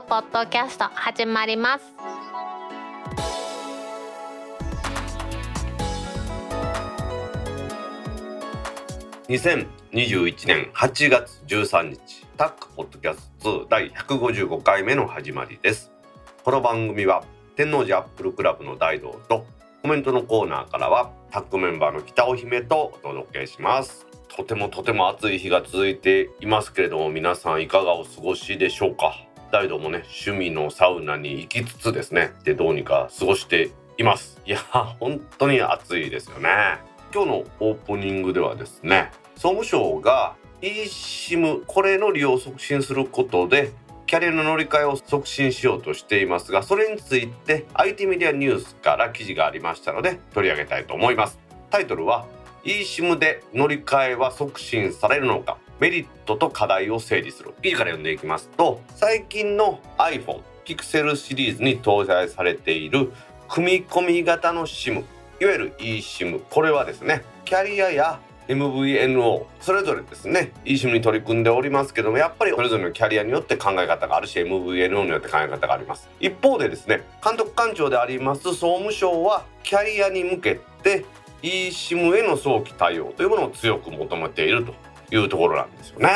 くポッドキャスト始まります。2021年8月13日タックポッドキャスト第155回目の始まりです。この番組は天王寺アップルクラブの大道とコメントのコーナーからはタッグメンバーの北尾姫とお届けします。とてもとても暑い日が続いていますけれども皆さんいかがお過ごしでしょうか？大道もね趣味のサウナに行きつつですねでどうにか過ごしています。いや本当に暑いですよね。今日のオープニングではですね総務省が eSIM これの利用を促進することでキャリアの乗り換えを促進しようとしていますがそれについて IT メディアニュースから記事がありましたので取り上げたいと思います。タイトルは eSIM で乗り換えは促進されるのか。メリットと課題を整理する。記事から読んでいきますと最近の iPhone Pixel シリーズに搭載されている組み込み型の SIM いわゆる eSIM これはですねキャリアや MVNO それぞれですね eSIM に取り組んでおりますけどもやっぱりそれぞれのキャリアによって考え方があるし MVNO によって考え方があります。一方でですね監督官庁であります総務省はキャリアに向けて eSIM への早期対応というものを強く求めていると。いうところなんですよね。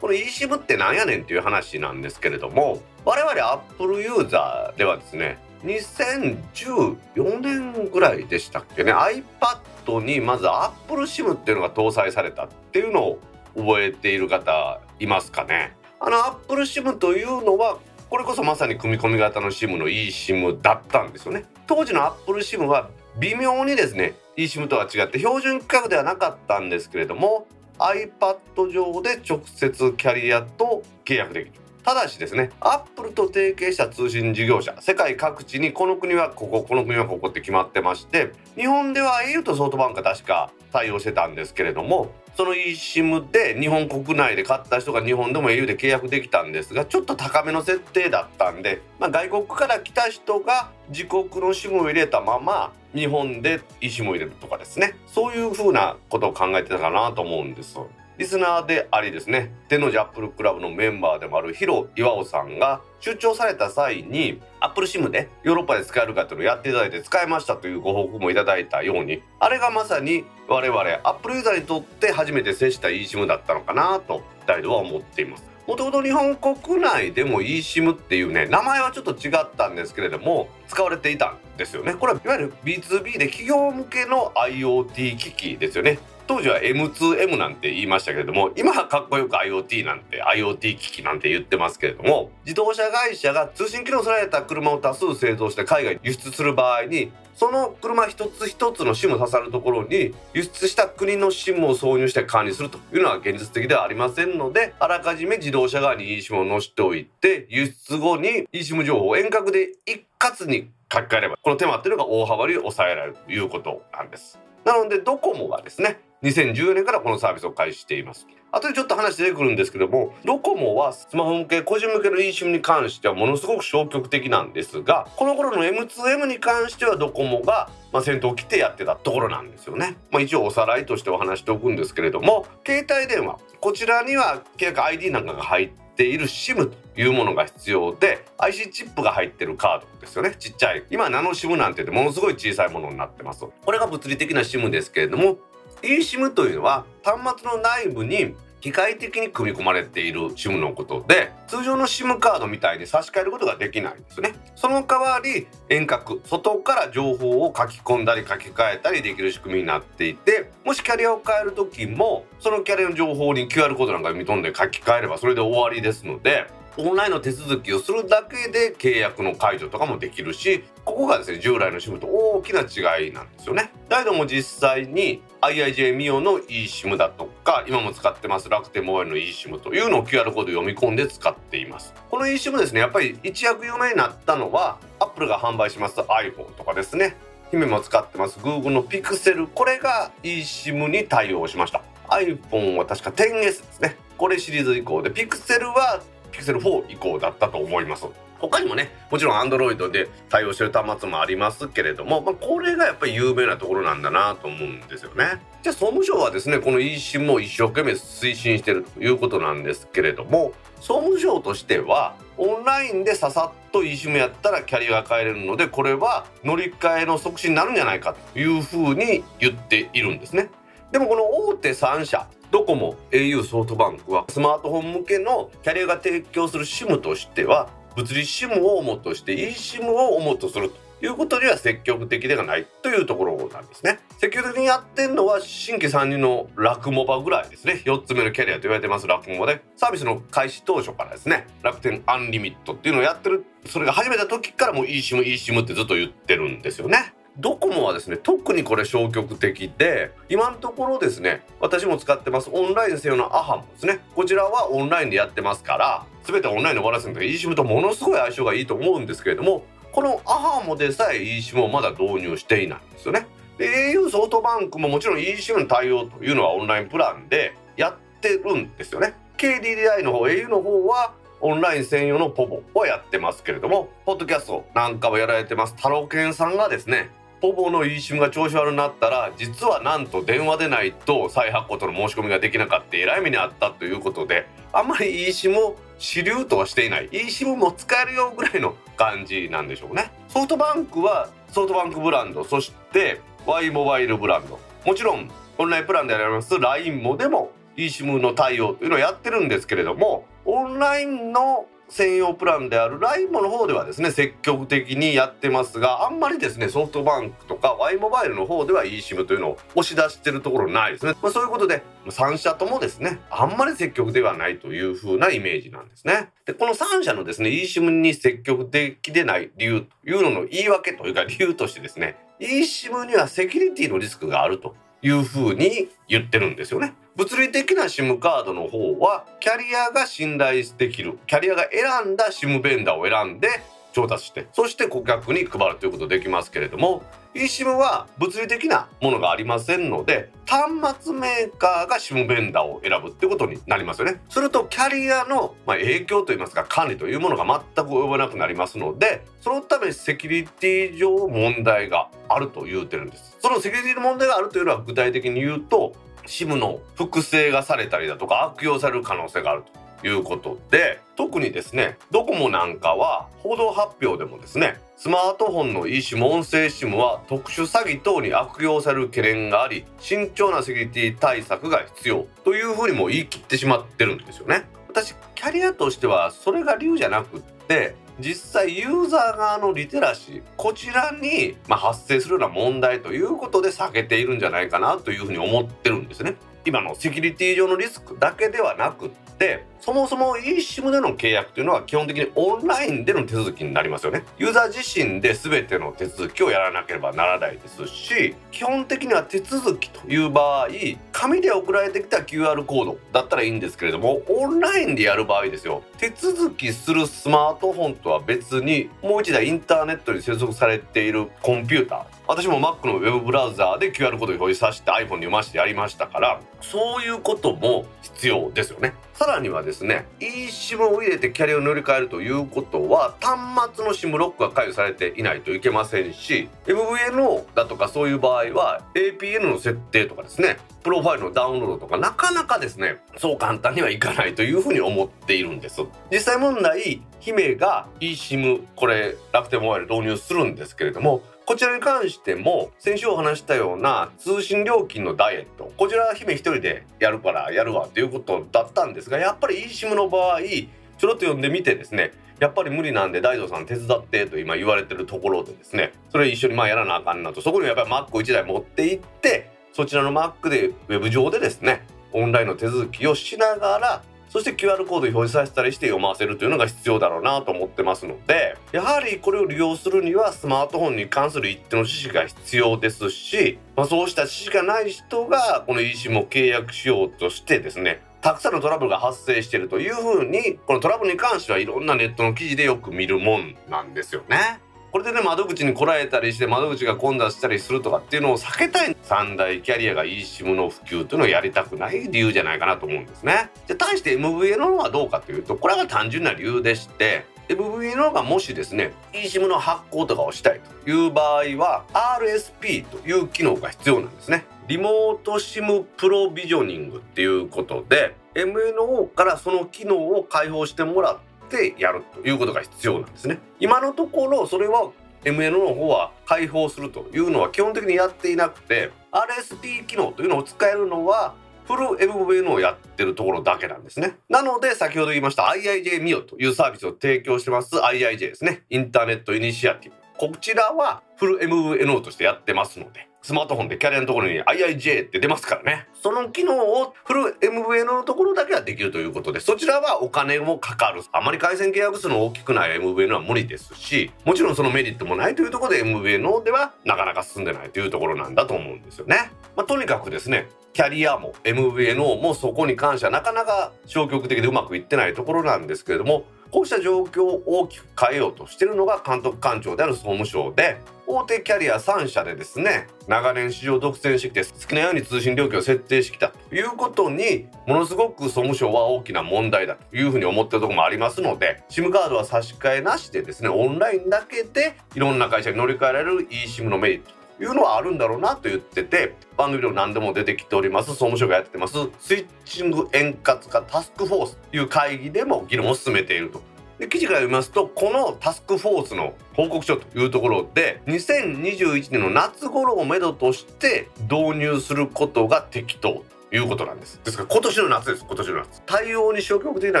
この eSIM ってなんやねんっていう話なんですけれども我々 Apple ユーザーではですね2014年ぐらいでしたっけね iPad にまず Apple SIM っていうのが搭載されたっていうのを覚えている方いますかね。あの Apple SIM というのはこれこそまさに組み込み型の SIM の eSIM だったんですよね。当時の Apple SIM は微妙にですね eSIM とは違って標準規格ではなかったんですけれども iPad 上で直接キャリアと契約できる。ただしですねアップルと提携した通信事業者世界各地にこの国はこここの国はここって決まってまして日本では au とソフトバンクが確か対応してたんですけれどもその eSIM で日本国内で買った人が日本でも au で契約できたんですがちょっと高めの設定だったんで、まあ、外国から来た人が自国の SIM を入れたまま日本で eSIM を入れるとかですねそういうふうなことを考えてたかなと思うんです。リスナーでありですね天王寺アップルクラブのメンバーでもあるヒロ岩尾さんが出張された際にアップルシムでヨーロッパで使えるかっていうのをやっていただいて使えましたというご報告もいただいたようにあれがまさに我々アップルユーザーにとって初めて接した eSIM だったのかなと大度は思っています。もともと日本国内でも eSIM っていうね名前はちょっと違ったんですけれども使われていたんですよね。これはいわゆる B2B で企業向けの IoT 機器ですよね。当時は M2M なんて言いましたけれども今はかっこよく IoT なんて IoT 機器なんて言ってますけれども自動車会社が通信機能された車を多数製造して海外に輸出する場合にその車一つ一つの SIM を刺さるところに輸出した国の SIM を挿入して管理するというのは現実的ではありませんのであらかじめ自動車側に eSIM を載せておいて輸出後に eSIM 情報を遠隔で一括に書き換えればこの手間っていうのが大幅に抑えられるということなんです。なのでドコモはですね2014年からこのサービスを開始しています。後でちょっと話出てくるんですけどもドコモはスマホ向け個人向けの eSIM に関してはものすごく消極的なんですがこの頃の M2M に関してはドコモがまあ、先頭を切ってやってたところなんですよね。まあ、一応おさらいとしてお話しておくんですけれども携帯電話こちらには契約 ID なんかが入っている SIM というものが必要で IC チップが入ってるカードですよね。ちっちゃい。今ナノ SIM なんて言ってものすごい小さいものになってます。これが物理的な SIM ですけれども eSIM というのは端末の内部に機械的に組み込まれている SIM のことで通常の SIM カードみたいに差し替えることができないんですね。その代わり遠隔外から情報を書き込んだり書き換えたりできる仕組みになっていてもしキャリアを変える時もそのキャリアの情報に QR コードなんか見込んで書き換えればそれで終わりですのでオンラインの手続きをするだけで契約の解除とかもできるしここがですね従来の SIM と大きな違いなんですよね。ダイドも実際に IIJ ミオの eSIM だとか今も使ってます楽天モバイルの eSIM というのを QR コード読み込んで使っています。この eSIM ですねやっぱり一躍有名になったのは Apple が販売します iPhone とかですね。姫も使ってます Google の Pixel これが eSIM に対応しました。iPhone は確か 10S ですね。これシリーズ以降で Pixel は Pixel 4以降だったと思います他にもねもちろん Android で対応してる端末もありますけれども、まあ、これがやっぱり有名なところなんだなと思うんですよね。じゃあ総務省はですねこの eSIM も一生懸命推進してるということなんですけれども総務省としてはオンラインでささっと eSIM やったらキャリアが変えれるのでこれは乗り換えの促進になるんじゃないかというふうに言っているんですね。でもこの大手3社ドコモ au ソフトバンクはスマートフォン向けのキャリアが提供する SIM としては物理 SIM を主として eSIM を主とするということには積極的ではないというところなんですね。積極的にやってんのは新規参入のラクモバぐらいですね。4つ目のキャリアと言われてますラクモバで、サービスの開始当初からですね、楽天アンリミットっていうのをやってる、それが始めた時からもう eSIM、eSIM ってずっと言ってるんですよね。ドコモはですね特にこれ消極的で今のところですね私も使ってますオンライン専用のアハもですねこちらはオンラインでやってますから全てオンラインで終わらせるので eSIM とものすごい相性がいいと思うんですけれどもこのアハモでさえ eSIM をまだ導入していないんですよね。で au ソフトバンクももちろん eSIM 対応というのはオンラインプランでやってるんですよね。KDDI の方 au の方はオンライン専用のポボをやってますけれどもポッドキャストなんかもやられてます太郎健さんがですねポボの eSIM が調子悪くなったら実はなんと電話でないと再発行との申し込みができなかった。えらい目にあったということであんまり eSIM を主流とはしていない。eSIM も使えるよぐらいの感じなんでしょうね。ソフトバンクはソフトバンクブランドそして Y モバイルブランド。もちろんオンラインプランであります LINE もでも eSIM の対応というのをやってるんですけれどもオンラインの専用プランである LINE の方ではですね積極的にやってますがあんまりですねソフトバンクとか Y モバイルの方では eSIM というのを押し出してるところないですね、まあ、そういうことで3社ともですねあんまり積極ではないという風なイメージなんですね。でこの3社のですね eSIM に積極的でない理由というのの言い訳というか理由としてですね eSIM にはセキュリティのリスクがあると。いうふうに言ってるんですよね。物理的な SIM カードの方はキャリアが信頼できるキャリアが選んだ SIM ベンダーを選んで調達してそして顧客に配るということできますけれども eSIM は物理的なものがありませんので端末メーカーが SIM ベンダーを選ぶってことになりますよね。するとキャリアの、ま影響といいますか管理というものが全く及ばなくなりますのでそのためセキュリティ上問題があると言うてるんです。そのセキュリティの問題があるというのは具体的に言うと SIM の複製がされたりだとか悪用される可能性があると。いうことで特にですねドコモなんかは報道発表でもですねスマートフォンの eSIM 音声 SIM は特殊詐欺等に悪用される懸念があり慎重なセキュリティ対策が必要というふうにも言い切ってしまってるんですよね。私キャリアとしてはそれが理由じゃなくって実際ユーザー側のリテラシーこちらに、ま発生するような問題ということで避けているんじゃないかなというふうに思ってるんですね。今のセキュリティ上のリスクだけではなくってそもそも eSIM での契約というのは基本的にオンラインでの手続きになりますよね。ユーザー自身で全ての手続きをやらなければならないですし基本的には手続きという場合紙で送られてきた QR コードだったらいいんですけれどもオンラインでやる場合ですよ。手続きするスマートフォンとは別にもう一台インターネットに接続されているコンピューター。私も Mac のウェブブラウザーで QR コードを表示させて iPhone に読ませてやりましたからそういうことも必要ですよね。さらにはですね eSIM を入れてキャリアを乗り換えるということは端末の SIM ロックが解除されていないといけませんし MVNO だとかそういう場合は APN の設定とかですねプロファイルのダウンロードとかなかなかですねそう簡単にはいかないというふうに思っているんです。実際問題姫が eSIM これ楽天モバイル導入するんですけれどもこちらに関しても先週お話したような通信料金のダイエット。こちらは姫一人でやるからやるわということだったんですがやっぱり eSIM の場合ちょろっと読んでみてですねやっぱり無理なんで大蔵さん手伝ってと今言われてるところでですねそれ一緒にまあやらなあかんなと。そこにやっぱり Mac1 台持って行ってそちらの Mac でウェブ上でですねオンラインの手続きをしながらそして QR コード表示させたりして読ませるというのが必要だろうなと思ってますのでやはりこれを利用するにはスマートフォンに関する一定の知識が必要ですし、まあ、そうした知識がない人がこの eSIM を契約しようとしてですねたくさんのトラブルが発生しているというふうにこのトラブルに関してはいろんなネットの記事でよく見るもんなんですよね。これでね窓口に来られたりして窓口が混雑したりするとかっていうのを避けたい三大キャリアが eSIM の普及というのをやりたくない理由じゃないかなと思うんですね。じゃ対して MVNO はどうかというとこれは単純な理由でして MVNO がもしですね eSIM の発行とかをしたいという場合は RSP という機能が必要なんですねリモート SIM プロビジョニングっていうことで MNO からその機能を開放してもらってやるということが必要なんですね今のところそれは MNO の方は開放するというのは基本的にやっていなくて RSP 機能というのを使えるのはフル MVN をやってるところだけなんですね。なので先ほど言いました IIJ ミオというサービスを提供してます IIJ ですね。インターネットイニシアティブ。こちらはフル MVNO としてやってますので、スマートフォンでキャリアのところに IIJ って出ますからね。その機能をフル MVNO のところだけはできるということで、そちらはお金もかかる。あまり回線契約数の大きくない MVNO は無理ですし、もちろんそのメリットもないというところで MVNO ではなかなか進んでないというところなんだと思うんですよね。まあ、とにかくですね、キャリアも MVNO もそこに関してはなかなか消極的でうまくいってないところなんですけれどもこうした状況を大きく変えようとしているのが監督官庁である総務省で大手キャリア3社でですね長年市場独占してきて好きなように通信料金を設定してきたということにものすごく総務省は大きな問題だというふうに思ってるところもありますので SIM カードは差し替えなしでですねオンラインだけでいろんな会社に乗り換えられる eSIM のメリットいうのはあるんだろうなと言ってて番組でも何でも出てきております。総務省がやってます。スイッチング円滑化タスクフォースという会議でも議論を進めていると。で記事から読みますとこのタスクフォースの報告書というところで2021年の夏頃をめどとして導入することが適当。いうことなんです。ですから今年の夏です。今年の夏。対応に消極的な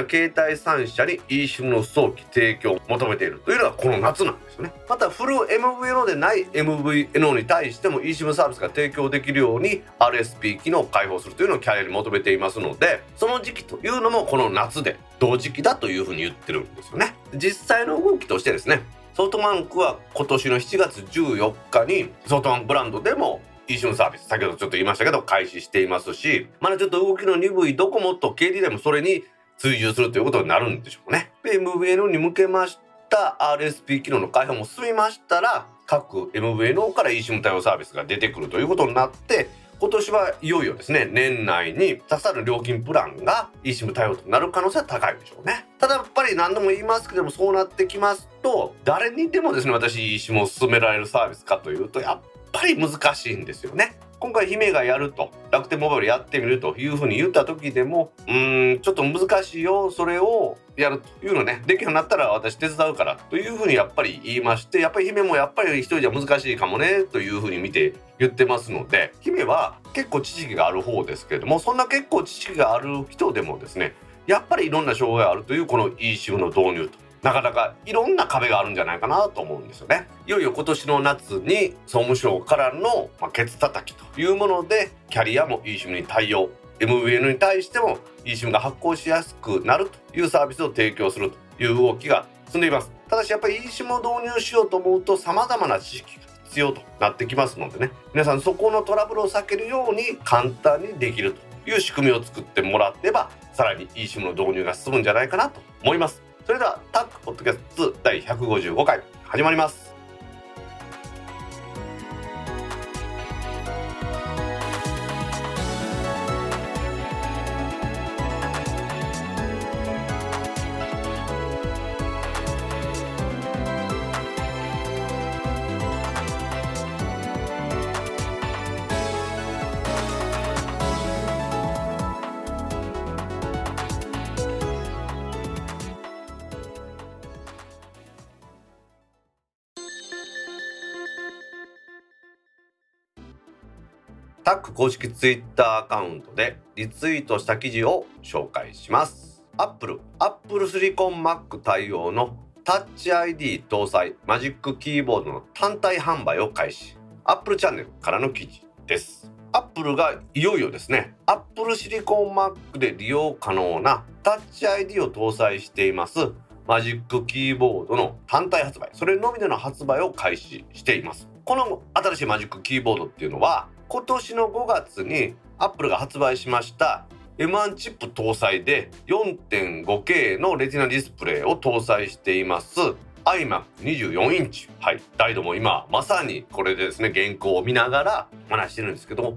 携帯3社に eSIM の早期提供を求めているというのはこの夏なんですよね。またフル MVNO でない MVNO に対しても eSIM サービスが提供できるように RSP 機能を開放するというのをキャリアに求めていますのでその時期というのもこの夏で同時期だというふうに言ってるんですよね。実際の動きとしてですねソフトバンクは今年の7月14日にソフトバンクブランドでも eSIM サービス先ほどちょっと言いましたけど開始していますしまだちょっと動きの鈍いドコモと KD でもそれに追従するということになるんでしょうね。で MVNO に向けました RSP 機能の開発も進みましたら各 MVNO から eSIM 対応サービスが出てくるということになって今年はいよいよですね年内にたくさんの料金プランが eSIM 対応となる可能性は高いでしょうねただやっぱり何度も言いますけどもそうなってきますと誰にでもですね私 eSIM を勧められるサービスかというとやっぱり難しいんですよね。今回姫がやると楽天モバイルやってみるというふうに言った時でもうーんちょっと難しいよそれをやるというのねできるようになったら私手伝うからというふうにやっぱり言いましてやっぱり姫もやっぱり一人じゃ難しいかもねというふうに見て言ってますので姫は結構知識がある方ですけれどもそんな結構知識がある人でもですねやっぱりいろんな障害があるというこの eSIM の導入となかなかいろんな壁があるんじゃないかなと思うんですよね。いよいよ今年の夏に総務省からの、ま、ケツ叩きというものでキャリアも eSIM に対応。MVN に対しても eSIM が発行しやすくなるというサービスを提供するという動きが進んでいます。ただしやっぱり eSIM を導入しようと思うと様々な知識が必要となってきますのでね。皆さんそこのトラブルを避けるように簡単にできるという仕組みを作ってもらってばさらに eSIM の導入が進むんじゃないかなと思います。それではタックポッドキャスト第155回始まります。タック公式ツイッターアカウントでリツイートした記事を紹介します。アップルアップルシリコン Mac 対応のタッチ ID 搭載マジックキーボードの単体販売を開始。アップルチャンネルからの記事です。アップルがいよいよですね。アップルシリコン Mac で利用可能なタッチ ID を搭載しています。マジックキーボードの単体発売。それのみでの発売を開始しています。この新しいマジックキーボードっていうのは今年の5月にアップルが発売しました M1 チップ搭載で 4.5K のレティナディスプレイを搭載しています。iMac24 インチ。はい。ダイドも今まさにこれでですね原稿を見ながら話してるんですけども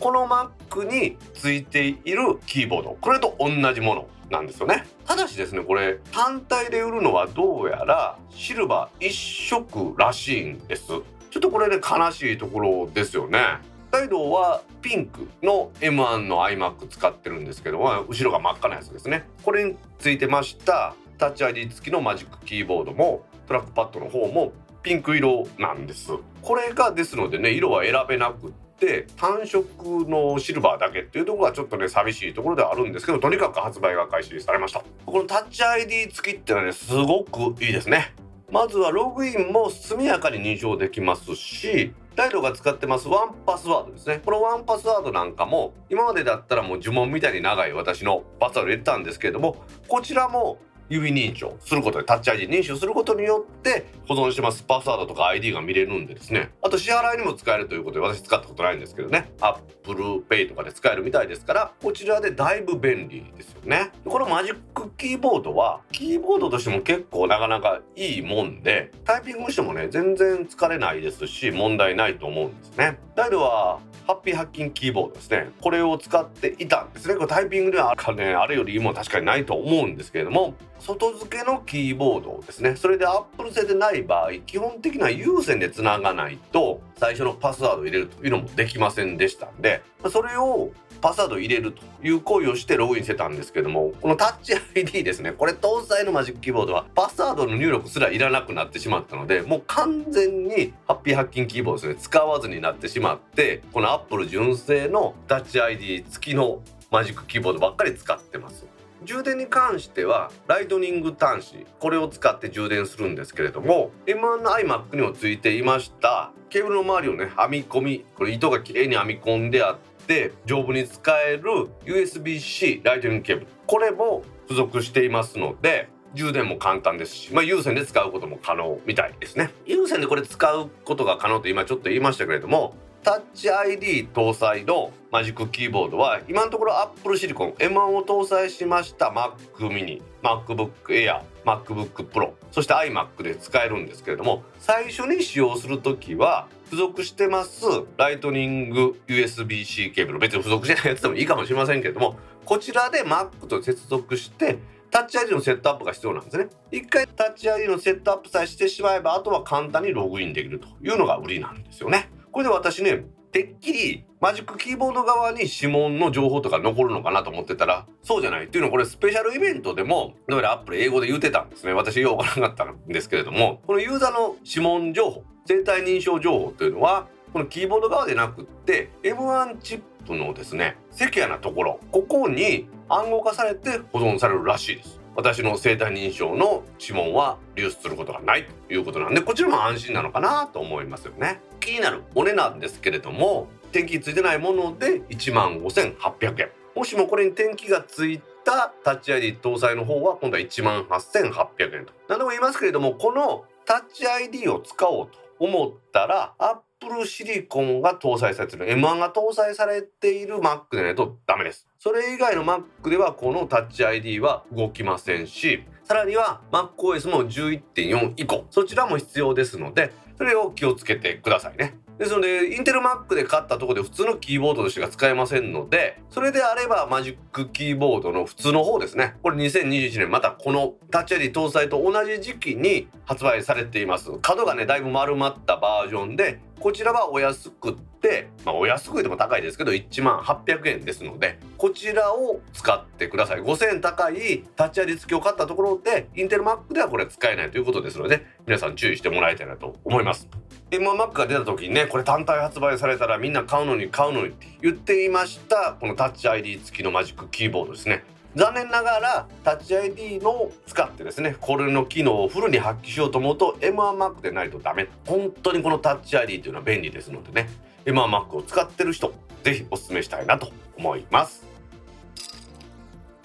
この Mac についているキーボード。これと同じものなんですよね。ただしですねこれ単体で売るのはどうやらシルバー一色らしいんです。ちょっとこれね悲しいところですよね。大道はピンクの M1 の iMac 使ってるんですけども後ろが真っ赤なやつですね。これについてましたタッチ ID 付きのマジックキーボードもトラックパッドの方もピンク色なんです。これがですのでね色は選べなくって単色のシルバーだけっていうとこがちょっとね寂しいところではあるんですけどとにかく発売が開始されました。このタッチ ID 付きってのはねすごくいいですね。まずはログインも速やかに認証できますしダイロが使ってますワンパスワードですね。このワンパスワードなんかも今までだったらもう呪文みたいに長い私のパスワード入れてたんですけれどもこちらも指認証することでタッチ ID 認証することによって保存してますパスワードとか ID が見れるんでですね。あと支払いにも使えるということで私使ったことないんですけどね。Apple Pay とかで使えるみたいですからこちらでだいぶ便利ですよね。このマジックキーボードはキーボードとしても結構なかなかいいもんでタイピングしてもね全然疲れないですし問題ないと思うんですね。ダイドはハッピーハッキンキーボードですね。これを使っていたんですね。これタイピングではねあれよりいいもの確かにないと思うんですけれども外付けのキーボードですね。それでアップル製でない場合基本的には有線でつながないと最初のパスワードを入れるというのもできませんでしたんでそれをパスワードを入れるという行為をしてログインしてたんですけどもこのタッチ ID ですね。これ搭載のマジックキーボードはパスワードの入力すらいらなくなってしまったのでもう完全にハッピーハッキンキーボードですね。使わずになってしまってこのアップル純正のタッチ ID 付きのマジックキーボードばっかり使ってます。充電に関してはライトニング端子これを使って充電するんですけれども M1 の iMac にもついていました。ケーブルの周りをね編み込みこれ糸がきれいに編み込んであって丈夫に使える USB-C ライトニングケーブル。これも付属していますので充電も簡単ですし、まあ、有線で使うことも可能みたいですね。有線でこれ使うことが可能と今ちょっと言いましたけれどもタッチ ID 搭載のマジックキーボードは今のところ Apple シリコン。M1 を搭載しました Mac mini、MacBook Air、MacBook Pro そして iMac で使えるんですけれども最初に使用する時は付属してますライトニング USB-C ケーブル。別に付属してないやつでもいいかもしれませんけれどもこちらで Mac と接続してタッチ ID のセットアップが必要なんですね。一回タッチ ID のセットアップさえしてしまえばあとは簡単にログインできるというのが売りなんですよね。これで私ねてっきりマジックキーボード側に指紋の情報とか残るのかなと思ってたらそうじゃない。っていうのはこれスペシャルイベントでもどうやらアップル英語で言ってたんですね。私よくわからなかったんですけれどもこのユーザーの指紋情報生体認証情報というのはこのキーボード側でなくって M1 チップのですねセキュアなところここに暗号化されて保存されるらしいです。私の生体認証の指紋は流出することがないということなんでこちらも安心なのかなと思いますよね。気になるお値段ですけれども天気ついてないもので1万5800円。もしもこれに天気がついたタッチ ID 搭載の方は今度は1万8800円と。何度も言いますけれどもこのタッチ ID を使おうと思ったらアップルシリコンが搭載されている M1 が搭載されている Mac でないとダメです。それ以外の Mac ではこのタッチ ID は動きませんしさらには MacOS も11.4以降そちらも必要ですのでそれを気をつけてくださいね。ですのでインテル Mac で買ったところで普通のキーボードとしてが使えませんのでそれであればマジックキーボードの普通の方ですね。これ2021年またこのタッチ ID 搭載と同じ時期に発売されています。角がねだいぶ丸まったバージョンでこちらはお安くって、まあ、お安くても高いですけど1万800円ですのでこちらを使ってください。5000円高いタッチ ID 付きを買ったところでインテル Mac ではこれ使えないということですので皆さん注意してもらいたいなと思います。M1Mac が出た時にねこれ単体発売されたらみんな買うのに買うのにって言っていましたこのタッチ ID 付きのマジックキーボードですね。残念ながらタッチ ID の使ってですねこれの機能をフルに発揮しようと思うと M1Mac でないとダメ。本当にこのタッチ ID というのは便利ですのでね。M1Mac を使ってる人ぜひお勧めしたいなと思います。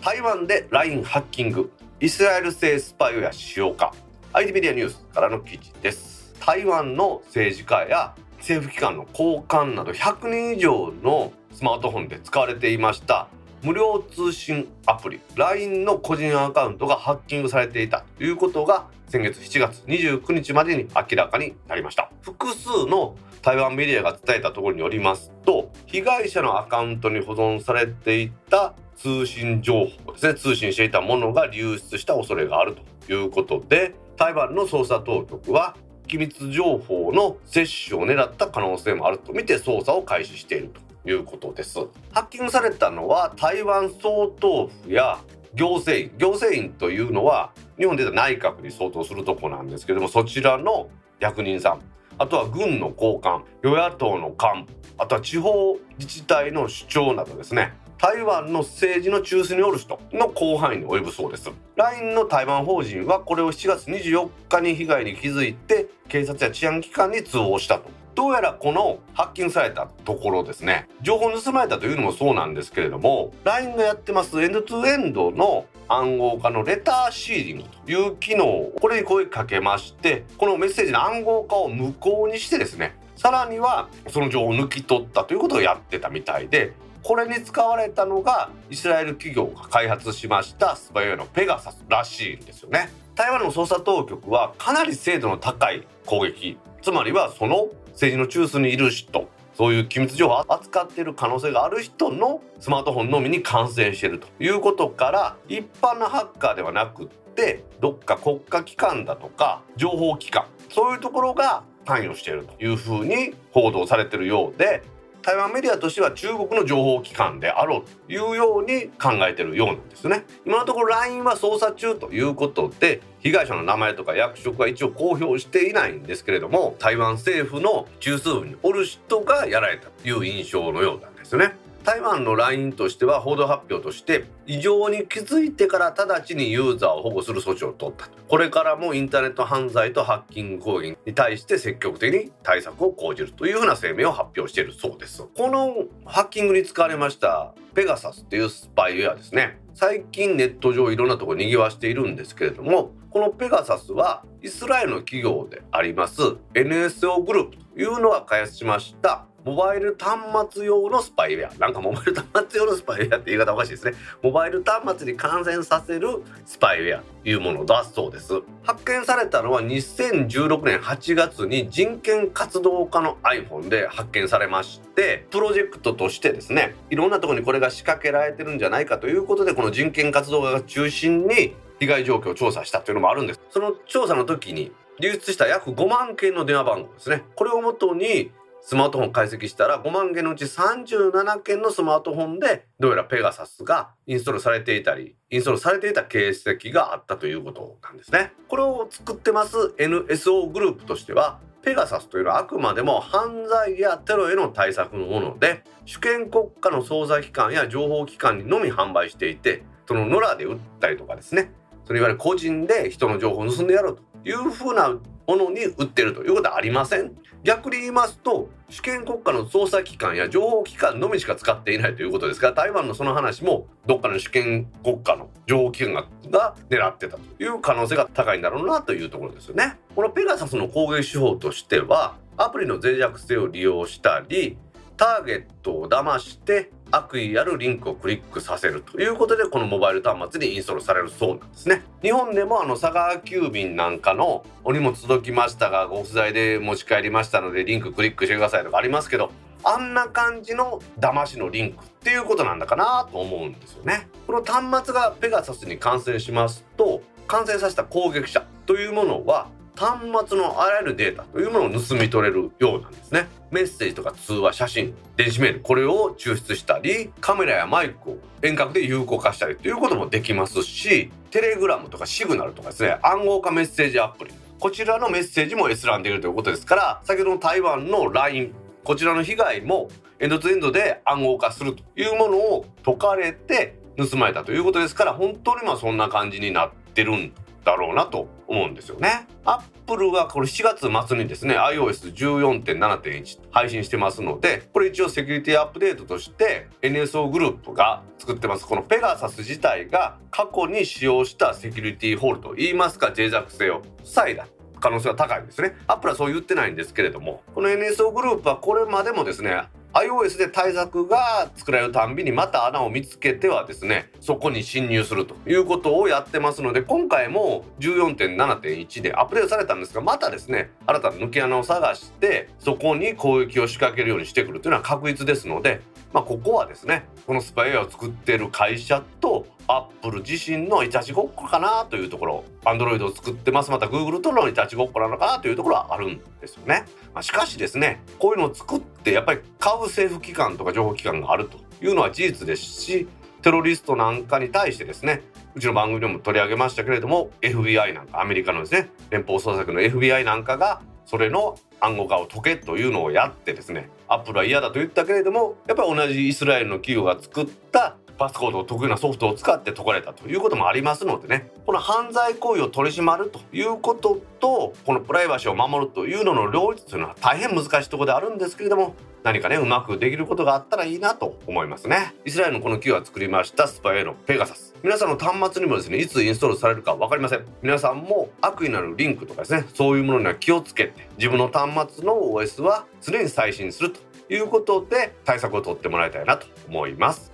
台湾で LINE ハッキングイスラエル製スパイウェア使用か IT メディアニュースからの記事です。台湾の政治家や政府機関の高官など100人以上のスマートフォンで使われていました。無料通信アプリ LINE の個人アカウントがハッキングされていたということが先月7月29日までに明らかになりました。複数の台湾メディアが伝えたところによりますと被害者のアカウントに保存されていた通信情報ですね通信していたものが流出した恐れがあるということで台湾の捜査当局は機密情報の摂取を狙った可能性もあるとみて捜査を開始していると。いうことです。ハッキングされたのは台湾総統府や行政院。行政院というのは日本で言うと内閣に相当するとこなんですけどもそちらの役人さん。あとは軍の高官与野党の幹部あとは地方自治体の首長などですね。台湾の政治の中枢におる人の広範囲に及ぶそうです。LINE の台湾法人はこれを7月24日に被害に気づいて警察や治安機関に通報したと。どうやらこのハッキングされたところですね。情報盗まれたというのもそうなんですけれども LINE がやってますエンドトゥエンドの暗号化のレターシーリングという機能をこれに声かけましてこのメッセージの暗号化を無効にしてですねさらにはその情報を抜き取ったということをやってたみたいでこれに使われたのがイスラエル企業が開発しましたスパイウェアのペガサスらしいんですよね。台湾の捜査当局はかなり精度の高い攻撃つまりはその政治の中枢にいる人そういう機密情報を扱っている可能性がある人のスマートフォンのみに感染しているということから一般のハッカーではなくってどっか国家機関だとか情報機関そういうところが関与しているというふうに報道されているようで台湾メディアとしては中国の情報機関であろうというように考えているようなんですね。今のところ LINE は捜査中ということで被害者の名前とか役職は一応公表していないんですけれども台湾政府の中枢部におる人がやられたという印象のようなんですね。台湾の LINE としては報道発表として異常に気づいてから直ちにユーザーを保護する措置を取ったこれからもインターネット犯罪とハッキング攻撃に対して積極的に対策を講じるというふうな声明を発表しているそうです。このハッキングに使われましたペガサスっていうスパイウェアですね。最近ネット上いろんなところにぎわしているんですけれどもこのペガサスはイスラエルの企業であります NSO グループというのが開発しましたモバイル端末用のスパイウェア。なんかモバイル端末用のスパイウェアって言い方おかしいですね。モバイル端末に感染させるスパイウェアというものだそうです。発見されたのは2016年8月に人権活動家の iPhone で発見されましてプロジェクトとしてですねいろんなところにこれが仕掛けられてるんじゃないかということでこの人権活動家が中心に被害状況を調査したというのもあるんです。その調査の時に流出した約5万件の電話番号ですね。これをもとにスマートフォン解析したら5万件のうち37件のスマートフォンでどうやらペガサスがインストールされていたりインストールされていた形跡があったということなんですね。これを作ってます NSO グループとしてはペガサスというのはあくまでも犯罪やテロへの対策のもので主権国家の捜査機関や情報機関にのみ販売していてその野良で売ったりとかですねそれいわゆる個人で人の情報を盗んでやろうというふうなものに売ってるということはありません。逆に言いますと主権国家の捜査機関や情報機関のみしか使っていないということですから台湾のその話もどっかの主権国家の情報機関が狙ってたという可能性が高いんだろうなというところですよね。このペガサスの攻撃手法としてはアプリの脆弱性を利用したりターゲットを騙して悪意あるリンクをクリックさせるということでこのモバイル端末にインストールされるそうなんですね。日本でもあの佐川急便なんかのお荷物届きましたがご不在で持ち帰りましたのでリンククリックしてくださいとかありますけどあんな感じの騙しのリンクっていうことなんだかなと思うんですよね。この端末がペガサスに感染しますと感染させた攻撃者というものは端末のあらゆるデータというものを盗み取れるようなんですね。メッセージとか通話写真電子メールこれを抽出したりカメラやマイクを遠隔で有効化したりということもできますしテレグラムとかシグナルとかですね暗号化メッセージアプリ。こちらのメッセージも閲覧できるということですから先ほどの台湾の LINE こちらの被害もエンドツエンドで暗号化するというものを解かれて盗まれたということですから本当にまあそんな感じになってるんだろうなと思うんですよね。アップルはこれ7月末にですね iOS14.7.1 配信してますのでこれ一応セキュリティアップデートとして NSO グループが作ってますこのペガサス自体が過去に使用したセキュリティホールといいますか脆弱性を塞いだ可能性が高いんですね。アップルはそう言ってないんですけれどもこの NSO グループはこれまでもですね iOS で対策が作られるたんびにまた穴を見つけてはですねそこに侵入するということをやってますので今回も14.7.1でアップデートされたんですがまたですね新たな抜け穴を探してそこに攻撃を仕掛けるようにしてくるというのは確実ですのでまあ、ここはですねこのスパイアを作ってる会社とアップル自身のいたちごっこかなというところ。アンドロイドを作ってます。またグーグルとのいたちごっこなのかなというところはあるんですよね、まあ、しかしですねこういうのを作ってやっぱり買う政府機関とか情報機関があるというのは事実ですしテロリストなんかに対してですねうちの番組でも取り上げましたけれども FBI なんかアメリカのですね連邦捜査局の FBI なんかがそれの暗号化を解けというのをやってですねアップルは嫌だと言ったけれどもやっぱり同じイスラエルの企業が作ったパスコードを得意なソフトを使って解かれたということもありますのでね。この犯罪行為を取り締まるということとこのプライバシーを守るというのの両立というのは大変難しいところであるんですけれども何かねうまくできることがあったらいいなと思いますね。イスラエルのこの企業が作りましたスパイへのペガサス。皆さんの端末にもですねいつインストールされるか分かりません。皆さんも悪意のあるリンクとかですねそういうものには気をつけて自分の端末の OS は常に最新するということで対策を取ってもらいたいなと思います。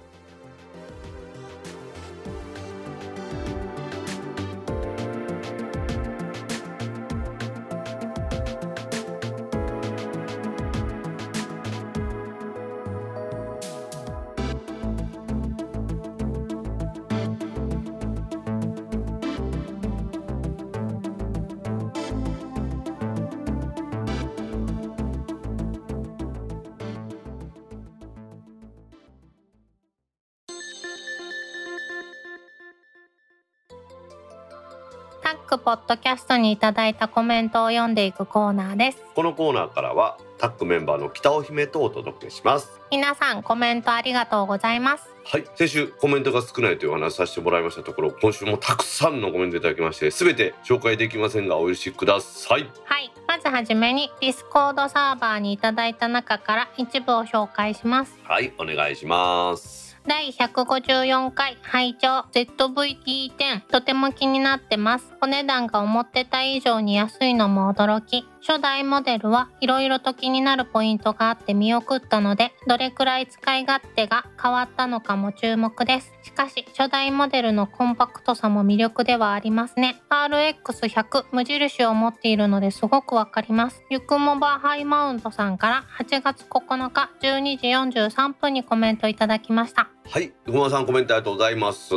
ポッドキャストにいただいたコメントを読んでいくコーナーです。このコーナーからはタックメンバーの北尾姫とお届けします。皆さんコメントありがとうございます。はい先週コメントが少ないというお話させてもらいましたところ今週もたくさんのコメントいただきまして全て紹介できませんがお許しください。はいまずはじめにディスコードサーバーにいただいた中から一部を紹介します。はいお願いします第154回拝聴。 ZV-E10 とても気になってます。お値段が思ってた以上に安いのも驚き。初代モデルはいろいろと気になるポイントがあって見送ったのでどれくらい使い勝手が変わったのかも注目です。しかし初代モデルのコンパクトさも魅力ではありますね。RX100 無印を持っているのですごくわかります。ゆくもばハイマウントさんから8月9日12時43分にコメントいただきました。はいごまさんコメントありがとうございます。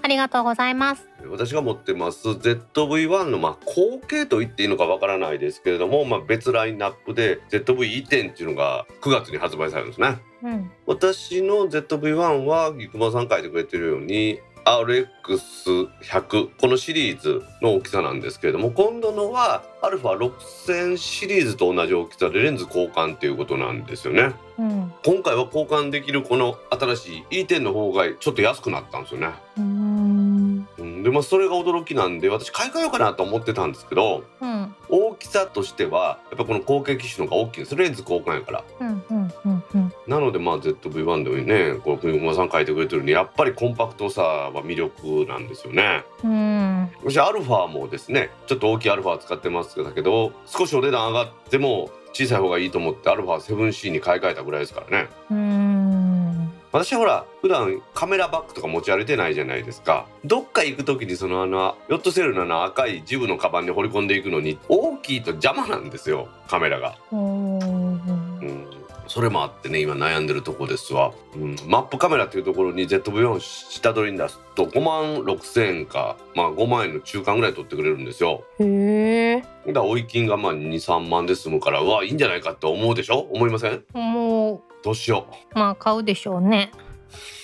ありがとうございます。私が持ってます ZV-1 のまあ後継と言っていいのかわからないですけれども、まあ、別ラインナップで ZV-E10 っていうのが9月に発売されるんですね。うん。私の ZV-1 はゆくまさん書いてくれてるように RX100 このシリーズの大きさなんですけれども今度のは α6000 シリーズと同じ大きさでレンズ交換っていうことなんですよね。うん。今回は交換できるこの新しい E10 の方がちょっと安くなったんですよね。でまあそれが驚きなんで私買い替えようかなと思ってたんですけどうん。大きさとしてはやっぱこの後継機種の方が大きいんです。レンズ交換やから。うんうんうんうんなのでまあ ZV-1 でもねこう国駒さん書いてくれてるようにやっぱりコンパクトさは魅力なんですよね。うん。私アルファもですねちょっと大きいアルファ使ってますけど少しお値段上がっても小さい方がいいと思ってアルファ 7C に買い替えたぐらいですからね。うーん。私はほら普段カメラバッグとか持ち歩いてないじゃないですか。どっか行く時にそのあのヨットセルのあの赤いジブのカバンに掘り込んでいくのに大きいと邪魔なんですよカメラが、うん、それもあってね今悩んでるとこですわ、うん、マップカメラっていうところに ZV-4 を下取りに出すと5万6千円かまあ5万円の中間ぐらい取ってくれるんですよ。へえ。だ追い金がまあ23万で済むからうわいいんじゃないかって思うでしょ？思いません？もう。どうしよまあ買うでしょうね。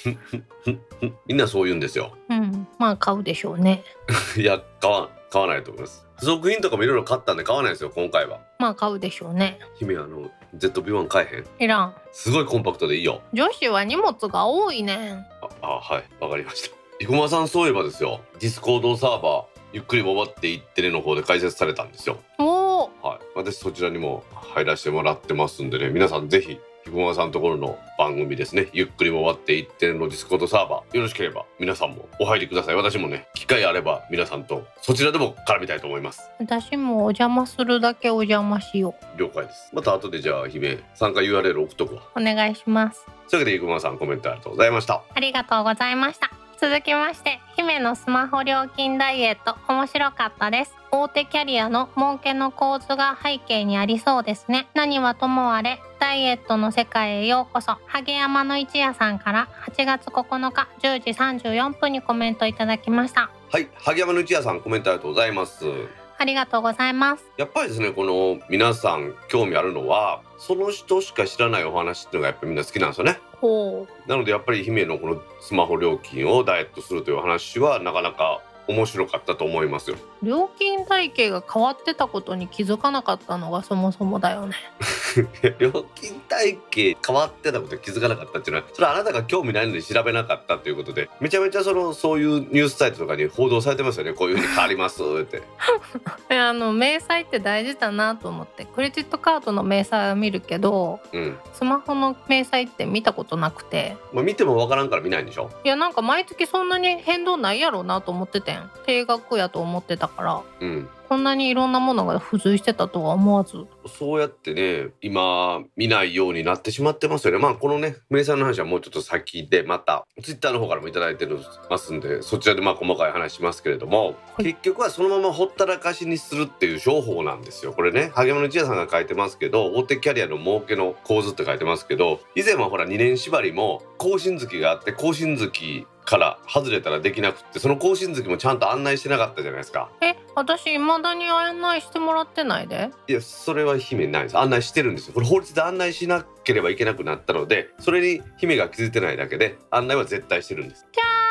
う みんなそう言うんですよ。うんまあ買うでしょうね。いや買わ買わないと思います。付属品とかもいろいろ買ったんで買わないですよ今回は。まあ買うでしょうね。姫あの ZV-1 買えへん？いらん。すごいコンパクトでいいよ。女子は荷物が多いねん。ああはい。わかりました。生駒さんそういえばですよ。ディスコードサーバーゆっくり回っていってねの方で開設されたんですよ。おおはい。私そちらにも入らせてもらってますんでね。皆さんぜひ生駒さんのところの番組ですね。ゆっくり回っていってねのディスコードサーバー。よろしければ皆さんもお入りください。私もね機会あれば皆さんとそちらでも絡みたいと思います。私もお邪魔するだけお邪魔しよ了解です。また後でじゃあ姫参加 URL 送っとくわう。お願いします。というわけで生駒さんコメントありがとうございました。ありがとうございました続きまして姫のスマホ料金ダイエット。面白かったです。大手キャリアの儲けの構図が背景にありそうですね。何はともあれダイエットの世界へようこそ。萩山の一夜さんから8月9日10時34分にコメントいただきました。はい萩山の一夜さんコメントありがとうございます。ありがとうございます。やっぱりですねこの皆さん興味あるのはその人しか知らないお話っていうのがやっぱりみんな好きなんですよね。なのでやっぱり姫のこのスマホ料金をダイエットするという話はなかなか面白かったと思いますよ。料金体系が変わってたことに気づかなかったのがそもそもだよね。料金体系変わってたことに気づかなかったっていうのはそれはあなたが興味ないので調べなかったということでめちゃめちゃそのそういうニュースサイトとかに報道されてますよね。こういうふうに変わりますって。えあの明細って大事だなと思ってクレジットカードの明細は見るけどうん。スマホの明細って見たことなくて。まあ見てもわからんから見ないんでしょ？いやなんか毎月そんなに変動ないやろうなと思っててん。定額やと思ってたからうん。こんなにいろんなものが付随してたとは思わず。そうやってね今見ないようになってしまってますよね。まあこのね名産の話はもうちょっと先でまたツイッターの方からもいただいてますんでそちらでまあ細かい話しますけれども、はい。結局はそのままほったらかしにするっていう商法なんですよ。これね萩山の一夜さんが書いてますけど大手キャリアの儲けの構図って書いてますけど以前はほら2年縛りも更新月があって更新月から外れたらできなくってその更新月もちゃんと案内してなかったじゃないですか。え私未だに案内してもらってないで？いやそれは姫ないです。案内してるんですよ。これ法律で案内しなければいけなくなったのでそれに姫が気づいてないだけで案内は絶対してるんです。キャ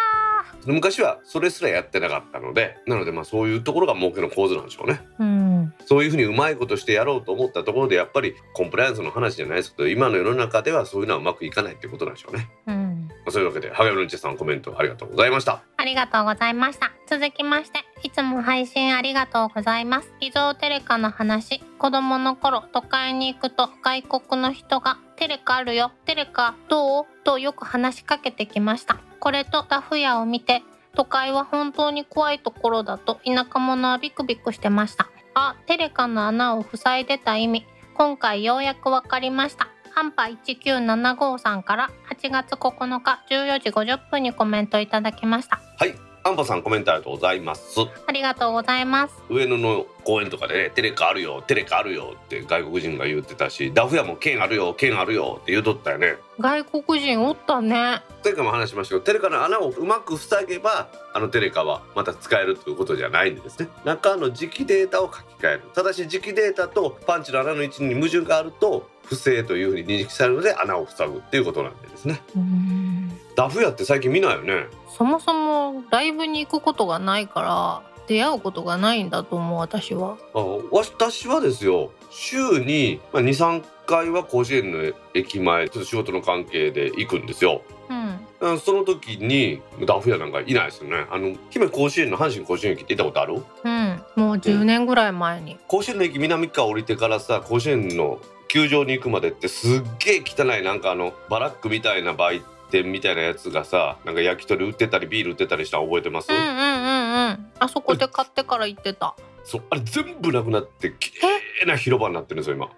昔はそれすらやってなかったのでなのでまあそういうところが儲けの構図なんでしょうねーうんそういうふうにうまいことしてやろうと思ったところでやっぱりコンプライアンスの話じゃないですけど今の世の中ではそういうのはうまくいかないってことなんでしょうね、うんまあ、そういうわけで萩山のんちさんコメントありがとうございましたありがとうございました。続きまして、いつも配信ありがとうございます。偽造テレカの話。子供の頃、都会に行くと外国の人が、テレカあるよ、テレカどう？とよく話しかけてきました。これとダフ屋を見て、都会は本当に怖いところだと田舎者はビクビクしてました。あ、テレカの穴を塞いでた意味。今回ようやく分かりました。ハンパ1975さんから8月9日14時50分にコメントいただきました。はいアンパさんコメントありがとうございますありがとうございます。上野の公園とかでね「テレカあるよテレカあるよ」って外国人が言ってたしダフ屋も「剣あるよ剣あるよ」って言うとったよね外国人おったね。前回も話しましたけどテレカの穴をうまく塞げばあのテレカはまた使えるということじゃないんですね中の磁気データを書き換えるただし磁気データとパンチの穴の位置に矛盾があると不正というふうに認識されるので穴を塞ぐっていうことなんでですねうーん。ダフ屋って最近見ないよねそもそもライブに行くことがないから出会うことがないんだと思う私は。あ私はですよ週に23回は甲子園の駅前ちょっと仕事の関係で行くんですようん。うんその時にダフ屋なんかいないですよねあの姫甲子園の阪神甲子園駅って行ったことある？うん。もう10年ぐらい前に。甲子園の駅南側降りてからさ甲子園の球場に行くまでってすっげえ汚いなんかあのバラックみたいな売店みたいなやつがさなんか焼き鳥売ってたりビール売ってたりしたの覚えてます、うんうんうんうん。あそこで買ってから行ってた。そうあれ全部なくなってきれいな広場になってるんですよ今、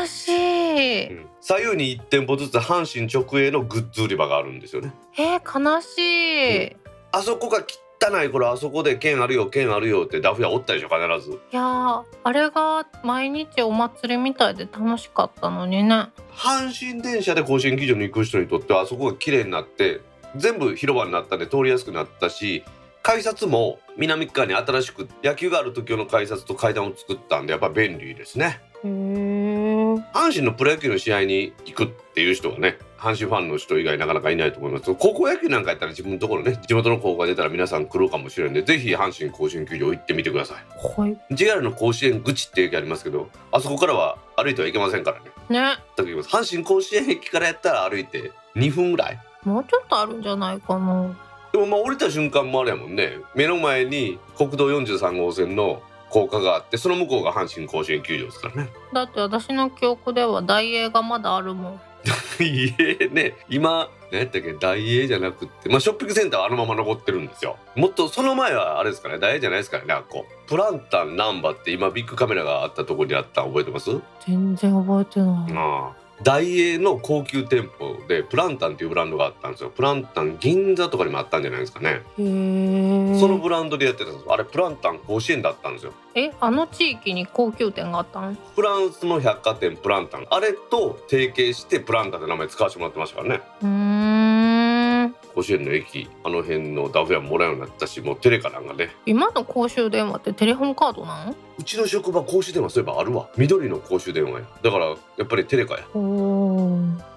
悲しい。うん左右に1店舗ずつ阪神直営のグッズ売り場があるんですよねえー、悲しい。いあそこが汚い頃あそこで剣あるよ剣あるよってダフ屋おったでしょ必ず。やーあれが毎日お祭りみたいで楽しかったのにね。阪神電車で甲子園球場に行く人にとってはあそこが綺麗になって全部広場になったんで通りやすくなったし改札も南側に新しく野球がある時用の改札と階段を作ったんでやっぱ便利ですね。へー。阪神のプロ野球の試合に行くっていう人はね阪神ファンの人以外なかなかいないと思います高校野球なんかやったら自分のところね地元の高校が出たら皆さん来るかもしれんでぜひ阪神甲子園球場行ってみてくださいはい。JR の甲子園口って駅ありますけどあそこからは歩いてはいけませんからねね。阪神甲子園駅からやったら歩いて2分ぐらいもうちょっとあるんじゃないかな。でもまあ降りた瞬間もあれやもんね目の前に国道43号線の高架があってその向こうが阪神甲子園球場ですからねだって私の記憶では大英がまだあるもん。いえね今何やったっけ大英じゃなくってまあショッピングセンターはあのまま残ってるんですよ。もっとその前はあれですからね大英じゃないですからねあっこプランタンナンバって今ビッグカメラがあったところにあったの覚えてます？全然覚えてない。ああ大英の高級店舗でプランタンっていうブランドがあったんですよ。プランタン銀座とかにもあったんじゃないですかね。そのブランドでやってたんです。あれプランタン甲子園だったんですよ。えあの地域に高級店があったん？フランスの百貨店プランタン。あれと提携してプランタンって名前使わせてもらってましたからね。うーん甲子園の駅あの辺のダフ屋ももらうようになったしもうテレカなんかね。今の公衆電話ってテレホンカードなん？うちの職場公衆電話そういえばあるわ。緑の公衆電話や。だからやっぱりテレカや。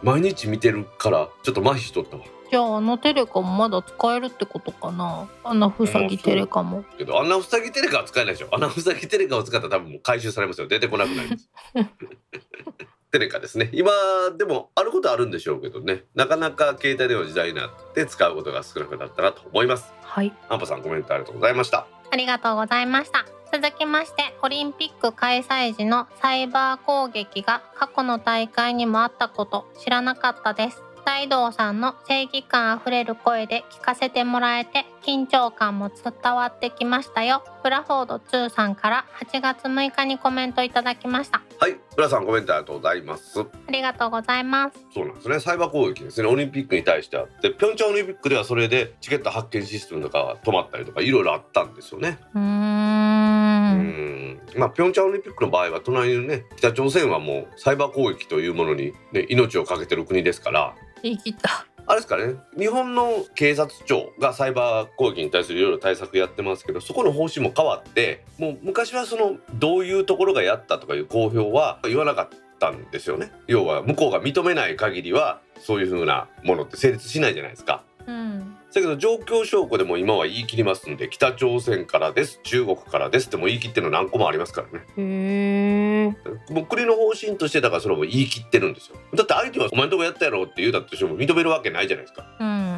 毎日見てるからちょっと麻痺しとったわ。じゃああのテレカもまだ使えるってことかな？あんなふさぎテレカも。けどあんなふさぎテレカは使えないでしょ。あんなふさぎテレカを使ったら多分もう回収されますよ。出てこなくなります テレカですね。今でもあることはあるんでしょうけどね。なかなか携帯電話時代になって使うことが少なくなったなと思います。はい。アンパさんコメントありがとうございました。ありがとうございました。続きましてオリンピック開催時のサイバー攻撃が過去の大会にもあったこと知らなかったです大道さんの正義感あふれる声で聞かせてもらえて緊張感も伝わってきましたよ。ブラフォード2さんから8月6日にコメントいただきました。はい浦さんコメントありがとうございます。ありがとうございます。そうなんですね。サイバー攻撃ですね。オリンピックに対してあってピョンチャンオリンピックではそれでチケット発券システムとか止まったりとかいろいろあったんですよね。うん。まあピョンチャンオリンピックの場合は隣のね北朝鮮はもうサイバー攻撃というものに、ね、命を懸けてる国ですから言い切った。あれですかね。日本の警察庁がサイバー攻撃に対するいろいろ対策やってますけどそこの方針も変わってもう昔はそのどういうところがやったとかいう公表は言わなかったんですよね。要は向こうが認めない限りはそういうふうなものって成立しないじゃないですか。うんだけど状況証拠でも今は言い切りますんで北朝鮮からです中国からですってもう言い切ってるの何個もありますからね。へえもう国の方針としてだからそれも言い切ってるんですよ。だって相手はお前のとこやったやろって言うたとしても認めるわけないじゃないですか。うん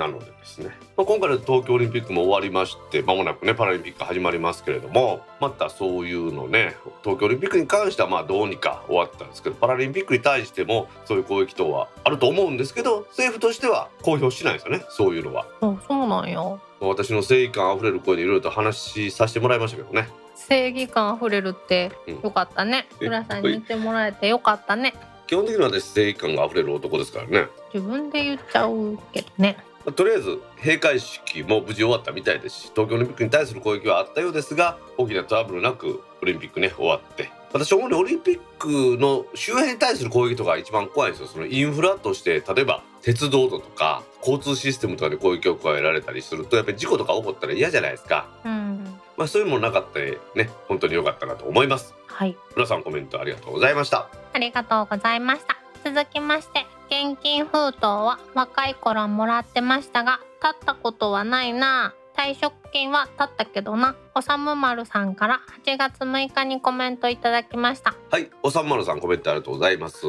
なのでですね、まあ、今回の東京オリンピックも終わりまして間もなくねパラリンピック始まりますけれどもまたそういうのね東京オリンピックに関してはまあどうにか終わったんですけどパラリンピックに対してもそういう攻撃等はあると思うんですけど政府としては公表しないですよねそういうのは。あそうなんや。私の正義感あふれる声でいろいろと話しさせてもらいましたけどね。正義感あふれるってうん。よかったね。え浦さんに言ってもらえてよかったね。基本的には私正義感があふれる男ですからね。自分で言っちゃうけどね。まあとりあえず閉会式も無事終わったみたいですし東京オリンピックに対する攻撃はあったようですが大きなトラブルなくオリンピックね終わって。私主にオリンピックの周辺に対する攻撃とかが一番怖いんですよ。そのインフラとして例えば鉄道とか交通システムとかで攻撃を加えられたりするとやっぱり事故とか起こったら嫌じゃないですか。うんまあそういうものなかったでね本当に良かったなと思います。はい。皆さんコメントありがとうございました。ありがとうございました。続きまして現金封筒は若い頃もらってましたが立ったことはないな。退職金は立ったけどな。おさむまるさんから8月6日にコメントいただきました。はいおさんまるさんコメントありがとうございます。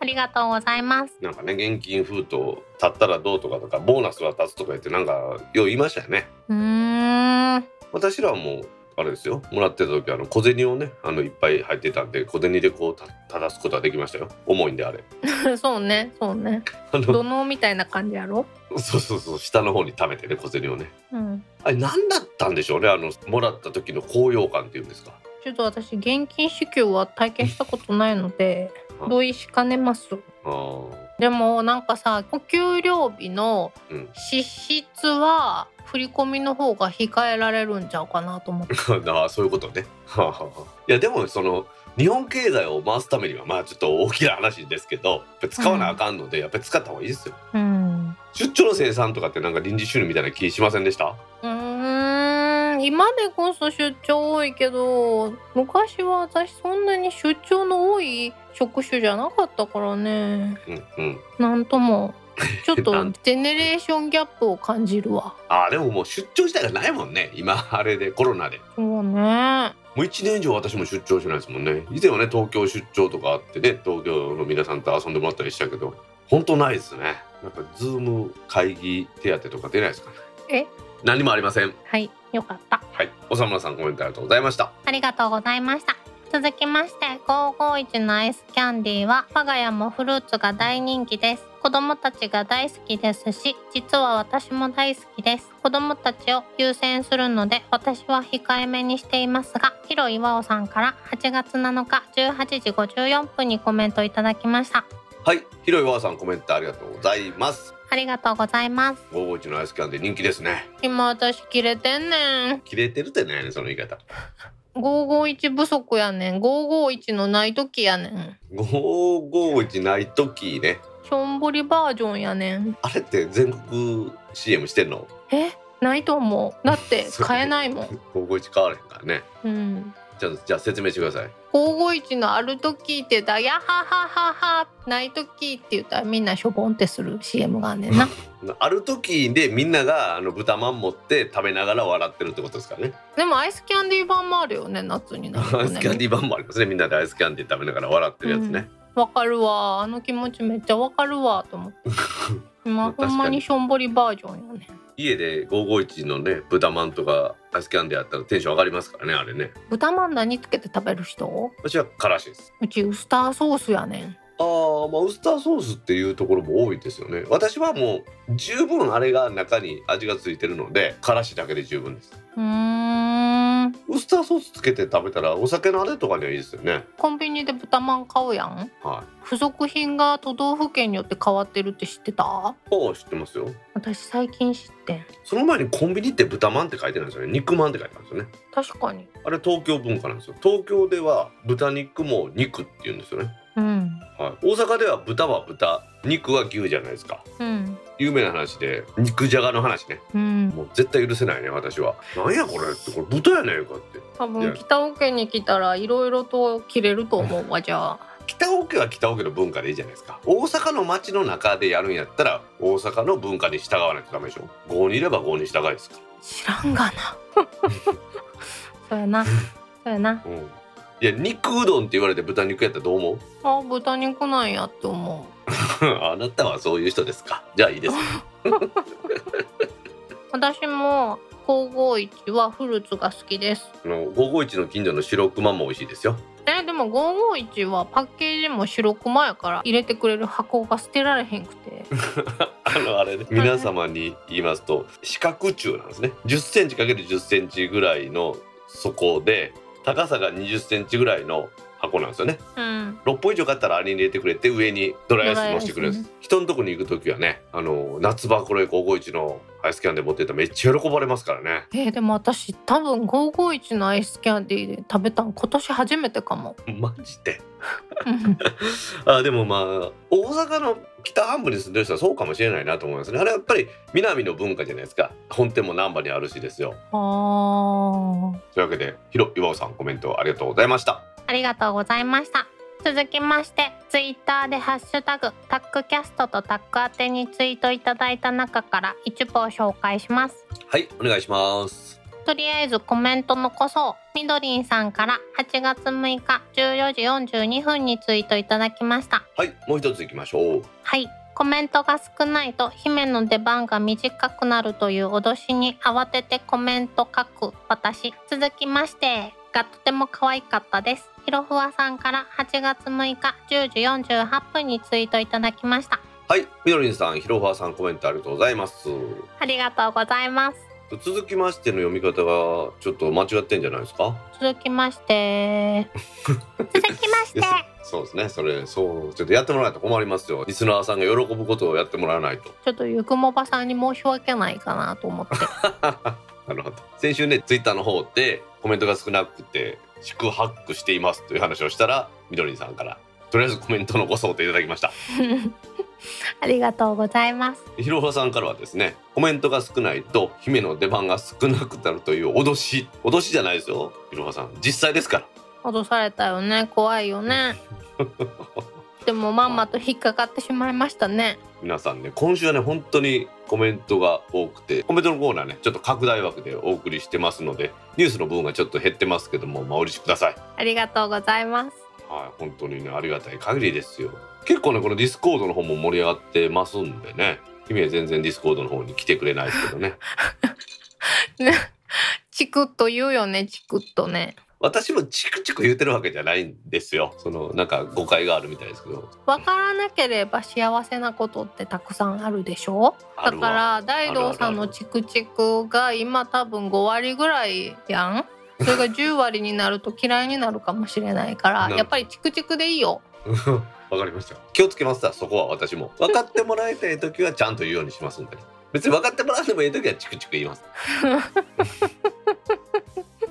ありがとうございます。なんかね現金封筒立ったらどうとかとかボーナスは立つとか言ってなんかよう言いましたよね。うーん。私らはもうあれですよ。もらってた時あの小銭をねあのいっぱい入ってたんで小銭でこうた正すことはできましたよ。重いんであれ。そうねそうね。あの土のみたいな感じやろ？そうそうそう。下の方に貯めてね小銭をね。うん。あれ何だったんでしょうねあのもらった時の高揚感っていうんですか？ちょっと私現金支給は体験したことないので あ。同意しかねます。あーでもなんかさお給料日のうん。支出は振り込みの方が控えられるんちゃうかなと思って。ああそういうことね。はあはあはあ。いやでもその日本経済を回すためにはまあちょっと大きな話ですけどやっぱり使わなあかんので、やっぱり使った方がいいですよ。うん。出張の生産とかってなんか臨時収入みたいな気しませんでした？うーん今でこそ出張多いけど昔は私そんなに出張の多い職種じゃなかったからねうんうん。なんともちょっと なんジェネレーションギャップを感じるわああでももう出張自体がないもんね今あれでコロナで。そうねもう1年以上私も出張してないですもんね。以前はね東京出張とかあってね東京の皆さんと遊んでもらったりしたけど本当ないですね。やっぱズーム会議手当とか出ないですかね。え？何もありません。はいよかったはい。おさむらさんコメントありがとうございました。ありがとうございました。続きまして、551のアイスキャンディーは、我が家もフルーツが大人気です。子供たちが大好きですし、実は私も大好きです。子供たちを優先するので、私は控えめにしていますが、ヒロイワオさんから8月7日18時54分にコメントいただきました。はい広いわさんコメントありがとうございます。ありがとうございます。551のアイスキャンデー人気ですね。今私切れてんねん。切れてるってねその言い方。551不足やねん。551のない時やねん。551ない時ね。しょんぼりバージョンやねん。あれって全国 CM してんの？え？ないと思う。だって買えないもん。551買われへんからね。うんじゃあじゃあ説明してください。551のある時って言ったら「やはははは」ない時って言ったらみんなしょぼんってする CM があんねんな。ある時でみんながあの豚まん持って食べながら笑ってるってことですかね。でもアイスキャンディー版もあるよね夏になるとアイスキャンディー版もありますね。みんなでアイスキャンディー食べながら笑ってるやつね、わかるわ。あの気持ちめっちゃわかるわと思って。今確かに。ほんまにしょんぼりバージョンよね家で551のね豚まんとかアイスキャンディーあったらテンション上がりますからねあれね。豚まん何つけて食べる人？私はからしです。うちウスターソースやねん。あーまあウスターソースっていうところも多いですよね。私はもう十分あれが中に味がついてるのでからしだけで十分です。うウスターソースつけて食べたらお酒のあれとかにはいいですよね。コンビニで豚まん買うやん？はい。付属品が都道府県によって変わってるって知ってた？お知ってますよ。私最近知ってん。その前にコンビニって豚まんって書いてないんですよね。肉まんって書いてあるんですよね。確かに。あれ東京文化なんですよ。東京では豚肉も肉って言うんですよね。うん。はい、大阪では豚は豚肉は牛じゃないですか。うん。有名な話で肉じゃがの話ね。うん。もう絶対許せないね私は。なんやこれってこれ豚やねんかって。多分北尾家に来たらいろいろと切れると思うわじゃあ。北オケは北オケの文化でいいじゃないですか。大阪の街の中でやるんやったら大阪の文化に従わないとダメでしょ。郷にいれば郷に従いですか。知らんがな。そうやな。そうやな。ら、うん、いや肉うどんって言われて豚肉やったらどう思う？あ豚肉なんやって思 あなたはそういう人ですか？じゃあいいですう 私も551はフルーツが好きです。あの551の近所の白熊も美味しいですよ。えでも551はパッケージも白熊やから入れてくれる箱が捨てられへんくて。あのあれね皆様に言いますと四角柱なんですね。1 0センチ ×1 0センチぐらいの底で高さが2 0センチぐらいの箱なんですよね。うん。6本以上買ったらあれに入れてくれて上にドライアイス乗せてくれるんです、ド人のとこに行く時はねあの夏場これ551のアイスキャンデー持ってったらめっちゃ喜ばれますからね。えーでも私多分551のアイスキャンディーで食べたん今年初めてかも。マジで？う んあでもまあ大阪の北半分に住んでる人はそうかもしれないなと思いますね。あれはやっぱり南の文化じゃないですか。本店も難波にあるしですよ。というわけでひろ岩尾さんコメントありがとうございましたありがとうございました。続きましてツイッターでハッシュタグタックキャストとタック宛てにツイートいただいた中から一部を紹介します。はいお願いします。とりあえずコメント残そうみどりんさんから8月6日14時42分にツイートいただきました。はいもう一ついきましょう。はいコメントが少ないと姫の出番が短くなるという脅しに慌ててコメント書く私。続きましてがとても可愛かったです。ひろふわさんから8月6日10時48分にツイートいただきました。はいみどりんさんひろふわさんコメントありがとうございます。ありがとうございます。続きましての読み方がちょっと間違ってんじゃないですか？続きまして。続きまして。そうですね。それそうちょっとやってもらわないと困りますよ。リスナーさんが喜ぶことをやってもらわないと。ちょっとゆくもばさんに申し訳ないかなと思って。なるほど。先週ねツイッターの方でコメントが少なくて四苦八苦していますという話をしたらみどりんさんからとりあえずコメント残そうといただきました。ありがとうございます。ひろはさんからはですねコメントが少ないと姫の出番が少なくなるという脅し脅しじゃないですよひろはさん。実際ですから。脅されたよね。怖いよね。でもまんまと引っかかってしまいましたね。皆さんね今週はね本当にコメントが多くてコメントのコーナーねちょっと拡大枠でお送りしてますのでニュースの分はちょっと減ってますけどもまあお許しください。ありがとうございます。はい本当にねありがたい限りですよ。結構ねこのディスコードの方も盛り上がってますんでね。姫は全然ディスコードの方に来てくれないですけどね。ね。チクッと言うよねチクッとね私もチクチク言ってるわけじゃないんですよ。そのなんか誤解があるみたいですけど。分からなければ幸せなことってたくさんあるでしょ？だから大道さんのチクチクが今多分5割ぐらいやん。それが10割になると嫌いになるかもしれないからやっぱりチクチクでいいよ。わかりました。気をつけますさそこは私も。分かってもらいたい時はちゃんと言うようにしますんで。別に分かってもらってもいい時はチクチク言います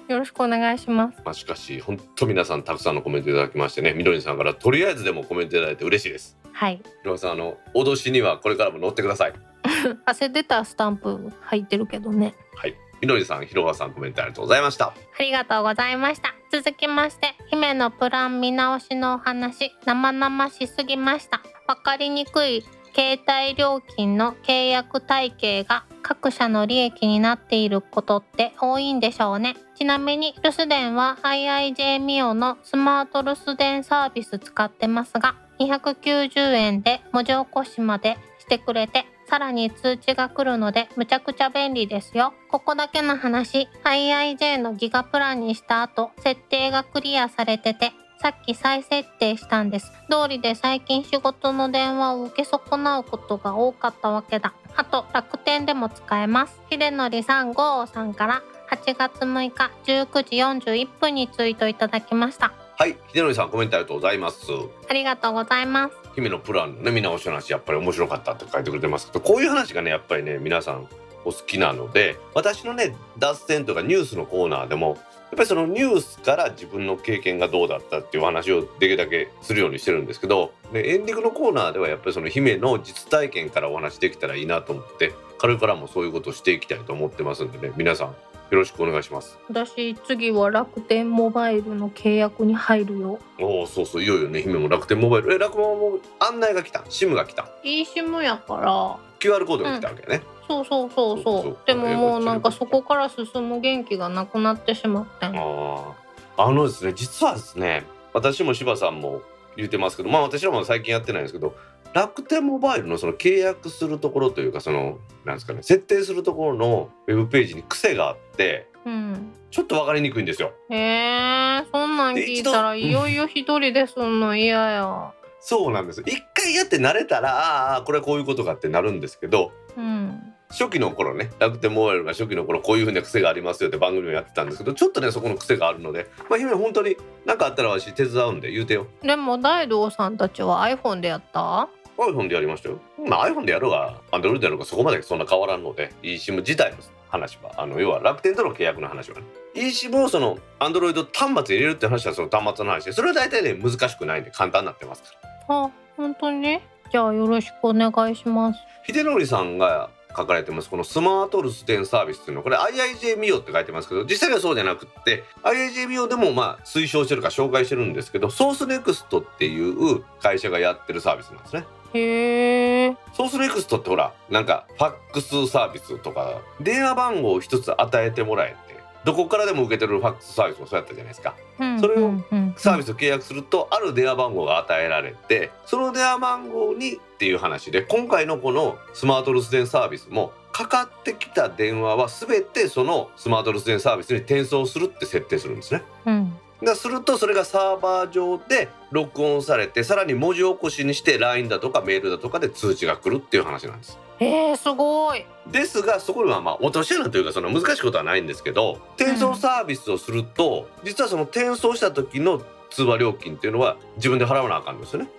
よろしくお願いします。まあしかし本当皆さんたくさんのコメントいただきましてねみどりさんからとりあえずでもコメントいただいて嬉しいです。はい。ひろさんあの脅しにはこれからも乗ってください。汗出たスタンプ入ってるけどね。はい。みどりさんひろはさんコメントありがとうございました。ありがとうございました。続きまして姫のプラン見直しのお話生々しすぎました。わかりにくい携帯料金の契約体系が各社の利益になっていることって多いんでしょうね。ちなみに留守電は IIJ ミオのスマート留守電サービス使ってますが290円で文字起こしまでしてくれてさらに通知が来るのでむちゃくちゃ便利ですよ。ここだけの話 IIJ のギガプランにした後設定がクリアされててさっき再設定したんです。通りで最近仕事の電話を受け損なうことが多かったわけだ。あと楽天でも使えます。秀則さん5さんから8月6日19時41分にツイートいただきました。はい秀則さんコメントありがとうございます。ありがとうございます。姫のプランのね見直しの話やっぱり面白かったって書いてくれてますけどこういう話がねやっぱりね皆さんお好きなので私のね脱線とかニュースのコーナーでもやっぱりそのニュースから自分の経験がどうだったっていう話をできるだけするようにしてるんですけどでエンディングのコーナーではやっぱりその姫の実体験からお話できたらいいなと思ってこれからもそういうことをしていきたいと思ってますんでね。皆さんよろしくお願いします。私次は楽天モバイルの契約に入るよ。おおそうそういよいよね。姫も楽天モバイル。え楽天も案内が来た。SIM が来た。eSIM やから。QR コードが来たわけね、そうそうそうそうそうそう。でももうなんかそこから進む元気がなくなってしまってんあああのですね実はですね私も柴さんも言ってますけどまあ私らも最近やってないんですけど楽天モバイルのその契約するところというかそのなんですかね設定するところのウェブページに癖があってうん。ちょっと分かりにくいんですよ。へえそんなん聞いたらいよいよ一人ですんの嫌や。そうなんです。一回やって慣れたらああこれはこういうことかってなるんですけどうん初期の頃ね楽天モバイルが初期の頃こういうふうな癖がありますよって番組をやってたんですけどちょっとねそこの癖があるのでまあ姫本当に何かあったら私手伝うんで言うてよ。でも大道さんたちは iPhone でやった？iPhone でやりましたよ。まあ iPhone でやろうが Android でやろうがそこまでそんな変わらんので eSIM 自体の話はあの要は楽天との契約の話はね。eSIM をその Android 端末入れるって話はその端末の話でそれは大体ね難しくないんで簡単になってますから。あ本当に？じゃあよろしくお願いします。秀則さんが書かれてます。このスマート留守電サービスっていうのはこれ IIJ ミオって書いてますけど実際にはそうじゃなくって IIJ ミオでもまあ推奨してるか紹介してるんですけどソースネクストっていう会社がやってるサービスなんですね。へえソースネクストってほらなんかファックスサービスとか電話番号を一つ与えてもらえてどこからでも受け取れるファックスサービスもそうやったじゃないですか。それをサービスを契約するとある電話番号が与えられてその電話番号にっていう話で今回のこのスマート留守電サービスもかかってきた電話は全てそのスマート留守電サービスに転送するって設定するんですね。うんがするとそれがサーバー上で録音されてさらに文字起こしにして LINE だとかメールだとかで通知が来るっていう話なんです。えー、すごいですがそこにはまあ落とし穴というかその難しいことはないんですけど転送サービスをすると、実はその転送した時の通話料金っていうのは自分で払わなあかんですよね。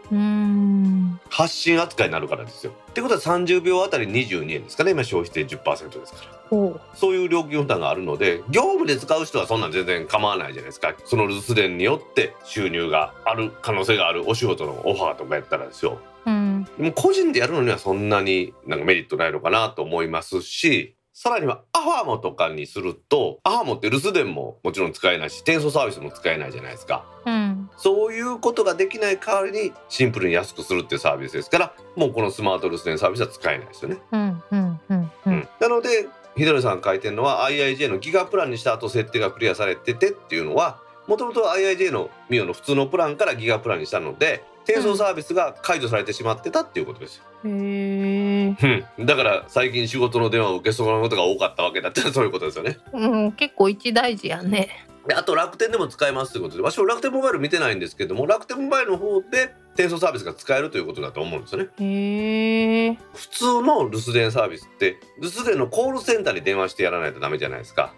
発信扱いになるからですよ。ってことは30秒あたり22円ですかね。今消費税10%ですから。そういう料金負担があるので業務で使う人はそんなん全然構わないじゃないですか。その留守電によって収入がある可能性があるお仕事のオファーとかやったらですよ。うん。でも個人でやるのにはそんなになんかメリットないのかなと思いますしさらにはアファモとかにするとアファモって留守電ももちろん使えないし転送サービスも使えないじゃないですか。うん。そういうことができない代わりにシンプルに安くするっていうサービスですからもうこのスマート留守電サービスは使えないですよね、うんうんうんううん。ん、なのでひどりさんが書いてるのは IIJ のギガプランにした後設定がクリアされててっていうのはもともと IIJ のミオの普通のプランからギガプランにしたので転送サービスが解除されてしまってたっていうことですようん、だから最近仕事の電話を受けそうなことが多かったわけだってそういうことですよね。うん結構一大事やねであと楽天でも使えますということで私も楽天モバイル見てないんですけども楽天モバイルの方で転送サービスが使えるということだと思うんですよね。普通の留守電サービスって留守電のコールセンターに電話してやらないとダメじゃないですか。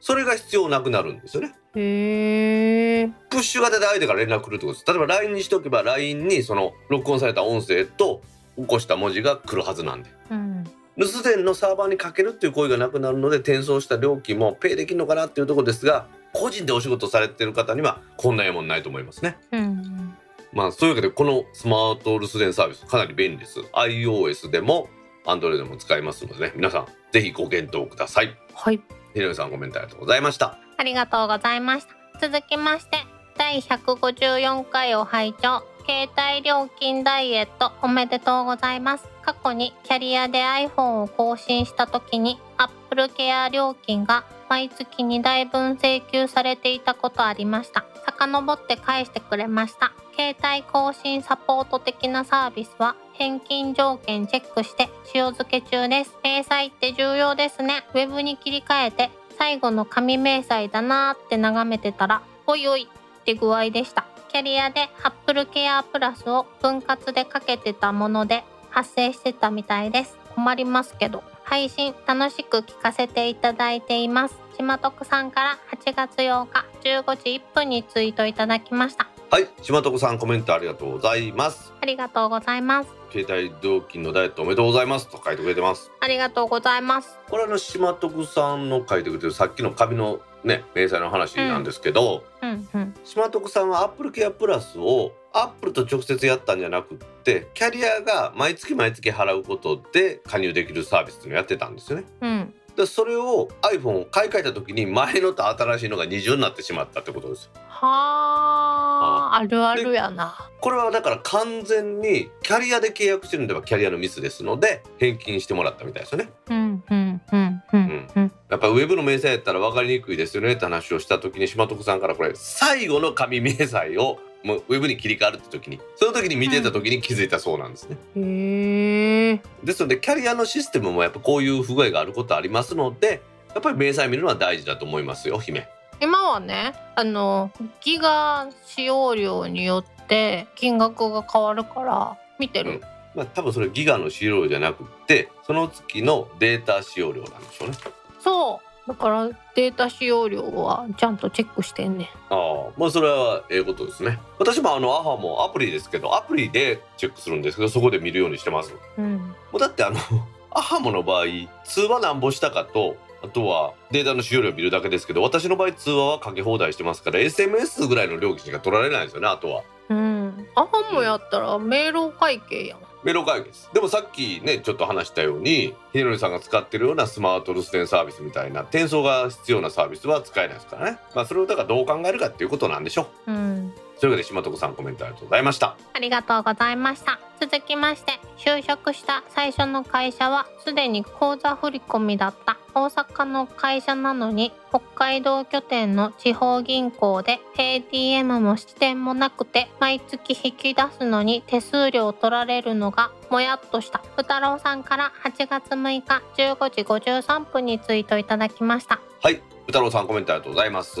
うんそれが必要なくなるんですよねへえ。プッシュ型で相手から連絡来るってことです例えば LINE にしとけば LINE にその録音された音声と起こした文字が来るはずなんでうん。留守電のサーバーにかけるっていう行為がなくなるので転送した料金もペイできるのかなっていうところですが個人でお仕事されてる方にはこんなええもんないと思いますねうん。まあそういうわけでこのスマート留守電サービスかなり便利です iOS でも Android でも使えますのでね皆さんぜひご検討くださいはい。ひろみさんコメントありがとうございましたありがとうございました。続きまして、第154回を拝聴。携帯料金ダイエットおめでとうございます。過去にキャリアで iPhone を更新した時に Apple Care 料金が毎月2台分請求されていたことありました。遡って返してくれました。携帯更新サポート的なサービスは返金条件チェックして塩漬け中です。明細って重要ですね。ウェブに切り替えて最後の紙明細だなーって眺めてたら、おいおいって具合でした。キャリアで Apple Care プラスを分割でかけてたもので発生してたみたいです。困りますけど。配信楽しく聞かせていただいています。島徳さんから8月8日15時1分にツイートいただきました。はい島徳さんコメントありがとうございますありがとうございます。携帯料金のダイエットおめでとうございますと書いてくれてますありがとうございます。これあの島徳さんの書いてくれてるさっきの紙のね明細の話なんですけど、うんうん。島徳さんは Apple Care プラスを Apple と直接やったんじゃなくってキャリアが毎月毎月払うことで加入できるサービスっていうのをやってたんですよねうん。でそれを iPhone を買い替えた時に前のと新しいのが二重になってしまったってことですよはあ、あるあるやな。これはだから完全にキャリアで契約してるんではキャリアのミスですので返金してもらったみたいですよねうんうんうんうんうん。やっぱウェブの明細やったら分かりにくいですよねって話をした時に島徳さんからこれ最後の紙明細をもうウェブに切り替わるって時にその時に見てた時に気づいたそうなんですね。ですのでキャリアのシステムもやっぱこういう不具合があることありますのでやっぱり明細見るのは大事だと思いますよ姫今はね、あのギガ使用量によって金額が変わるから見てる。まあ多分それギガの使用量じゃなくってその月のデータ使用量なんでしょうねそう。だからデータ使用量はちゃんとチェックしてんねん。ああまあそれはええことですね私もあのアハもアプリですけどアプリでチェックするんですけどそこで見るようにしてますうん。もうだってあの アハモの場合通話なんぼしたかとあとはデータの使用量を見るだけですけど私の場合通話はかけ放題してますから SMS ぐらいの料金しか取られないんですよねあとはうん。アハもやったら明朗会計やん。メロ会議です。でもさっきねちょっと話したようにひろりさんが使ってるようなスマート留守電サービスみたいな転送が必要なサービスは使えないですからね。まあそれをだからどう考えるかっていうことなんでしょう。うん。というわけで島徳さんコメントありがとうございましたありがとうございました。続きまして、就職した最初の会社はすでに口座振込だった大阪の会社なのに北海道拠点の地方銀行で ATM も支店もなくて毎月引き出すのに手数料取られるのがもやっとした。ふたろうさんから8月6日15時53分にツイートいただきました。はい歌郎さんコメントありがとうございます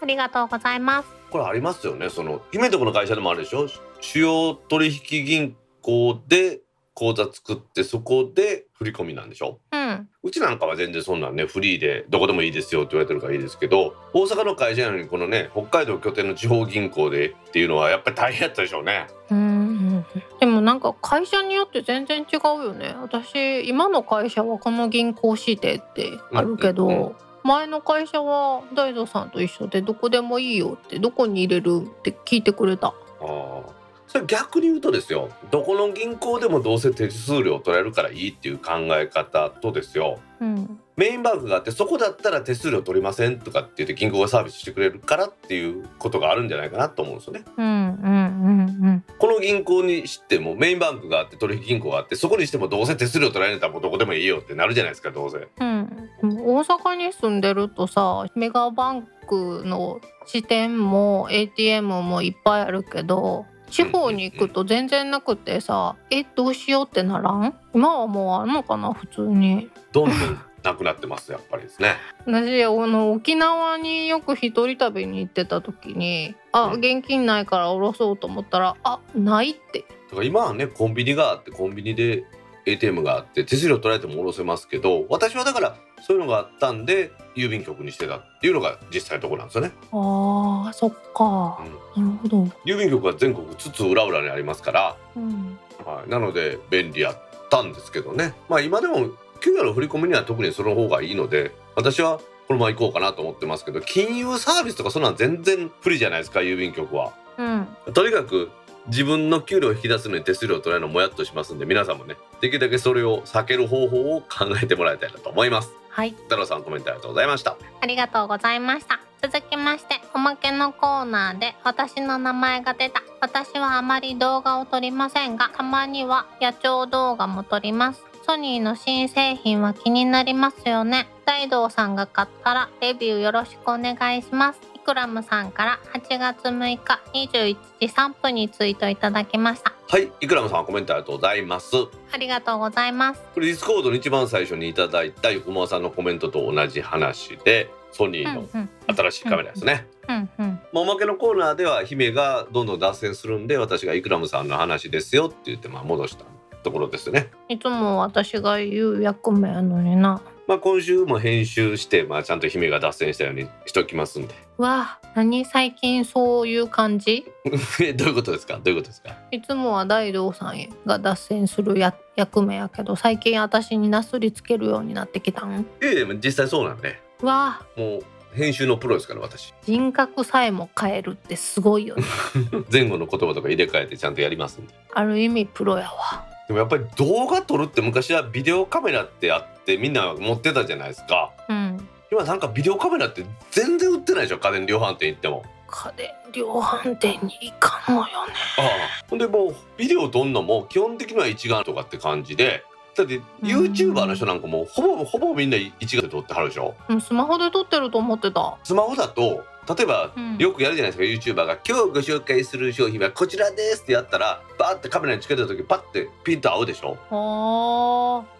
ありがとうございます。これありますよね。その姫んとこの会社でもあるでしょ？主要取引銀行で口座作ってそこで振り込みなんでしょ？うん。うちなんかは全然そんなんねフリーでどこでもいいですよって言われてるからいいですけど大阪の会社なのにこのね北海道拠点の地方銀行でっていうのはやっぱり大変やったでしょうね。うん。でもなんか会社によって全然違うよね。私今の会社はこの銀行指定ってあるけど、うんうん前の会社は大蔵さんと一緒でどこでもいいよってどこに入れるって聞いてくれた。ああそれ逆に言うとですよどこの銀行でもどうせ手数料取られるからいいっていう考え方とですようんメインバンクがあってそこだったら手数料取りませんとかって言って銀行がサービスしてくれるからっていうことがあるんじゃないかなと思うんですよね。うんうんうんこの銀行にしてもメインバンクがあって取引銀行があってそこにしてもどうせ手数料取られたらもうどこでもいいよってなるじゃないですかどうせ。うん大阪に住んでるとさメガバンクの支店も ATM もいっぱいあるけど地方に行くと全然なくてさえどうしようってならん？今はもうあるのかな普通に。どんどんなくなってますやっぱりですね。私あの沖縄によく一人旅に行ってた時にあうん。現金ないから下ろそうと思ったらあないって。だから今はねコンビニがあってコンビニで ATM があって手数料取られても下ろせますけど私はだからそういうのがあったんで郵便局にしてたっていうのが実際のところなんですよね、あーそっか。うん。なるほど。郵便局は全国津々浦々にありますから、うん。はい、なので便利やったんですけどね。まあ今でも給与の振り込みには特にその方がいいので私はこのまま行こうかなと思ってますけど金融サービスとかそんなん全然不利じゃないですか郵便局は。うん。とにかく自分の給料を引き出すのに手数料を取られるのもやっとしますんで皆さんもねできるだけそれを避ける方法を考えてもらいたいなと思います。はい太郎さんコメントありがとうございました。ありがとうございました。続きまして、おまけのコーナーで私の名前が出た。私はあまり動画を撮りませんが、たまには野鳥動画も撮ります。ソニーの新製品は気になりますよね。大道さんが買ったらレビューよろしくお願いします。イクラムさんから8月6日21時3分にツイートいただきました。はい、イクラムさんコメントありがとうございます。こありがとうございます。れディスコードの一番最初にいただいたゆくもさんのコメントと同じ話でソニーのうん新しいカメラですね。うんうん。まあ、おまけのコーナーでは姫がどんどん脱線するんで私がイクラムさんの話ですよって言ってまあ戻したところですね。いつも私が言う役目やのにな。まあ、今週も編集して、まあ、ちゃんと姫が脱線したようにしときますんで。わあ、何？最近そういう感じ？えどういうことですか？どういうことですか？いつもは大道さんが脱線するや役目やけど最近私になすりつけるようになってきたん？ええでも実際そうなんで。わあ。もう編集のプロですから私。人格さえも変えるってすごいよね。前後の言葉とか入れ替えてちゃんとやりますんで。ある意味プロやわ。でもやっぱり動画撮るって昔はビデオカメラってあってみんな持ってたじゃないですか。うん今なんかビデオカメラって全然売ってないでしょ家電量販店行っても。家電量販店に行かんのよね。ああ。ほんでもうビデオ撮んのも基本的には一眼とかって感じで。だって YouTuber の人なんかもうほぼほぼみんな一眼で撮ってはるでしょ。うんスマホで撮ってると思ってた。スマホだと例えばうん。よくやるじゃないですか YouTuber が「今日ご紹介する商品はこちらです」ってやったらバーってカメラにつけた時パッてピンと合うでしょ。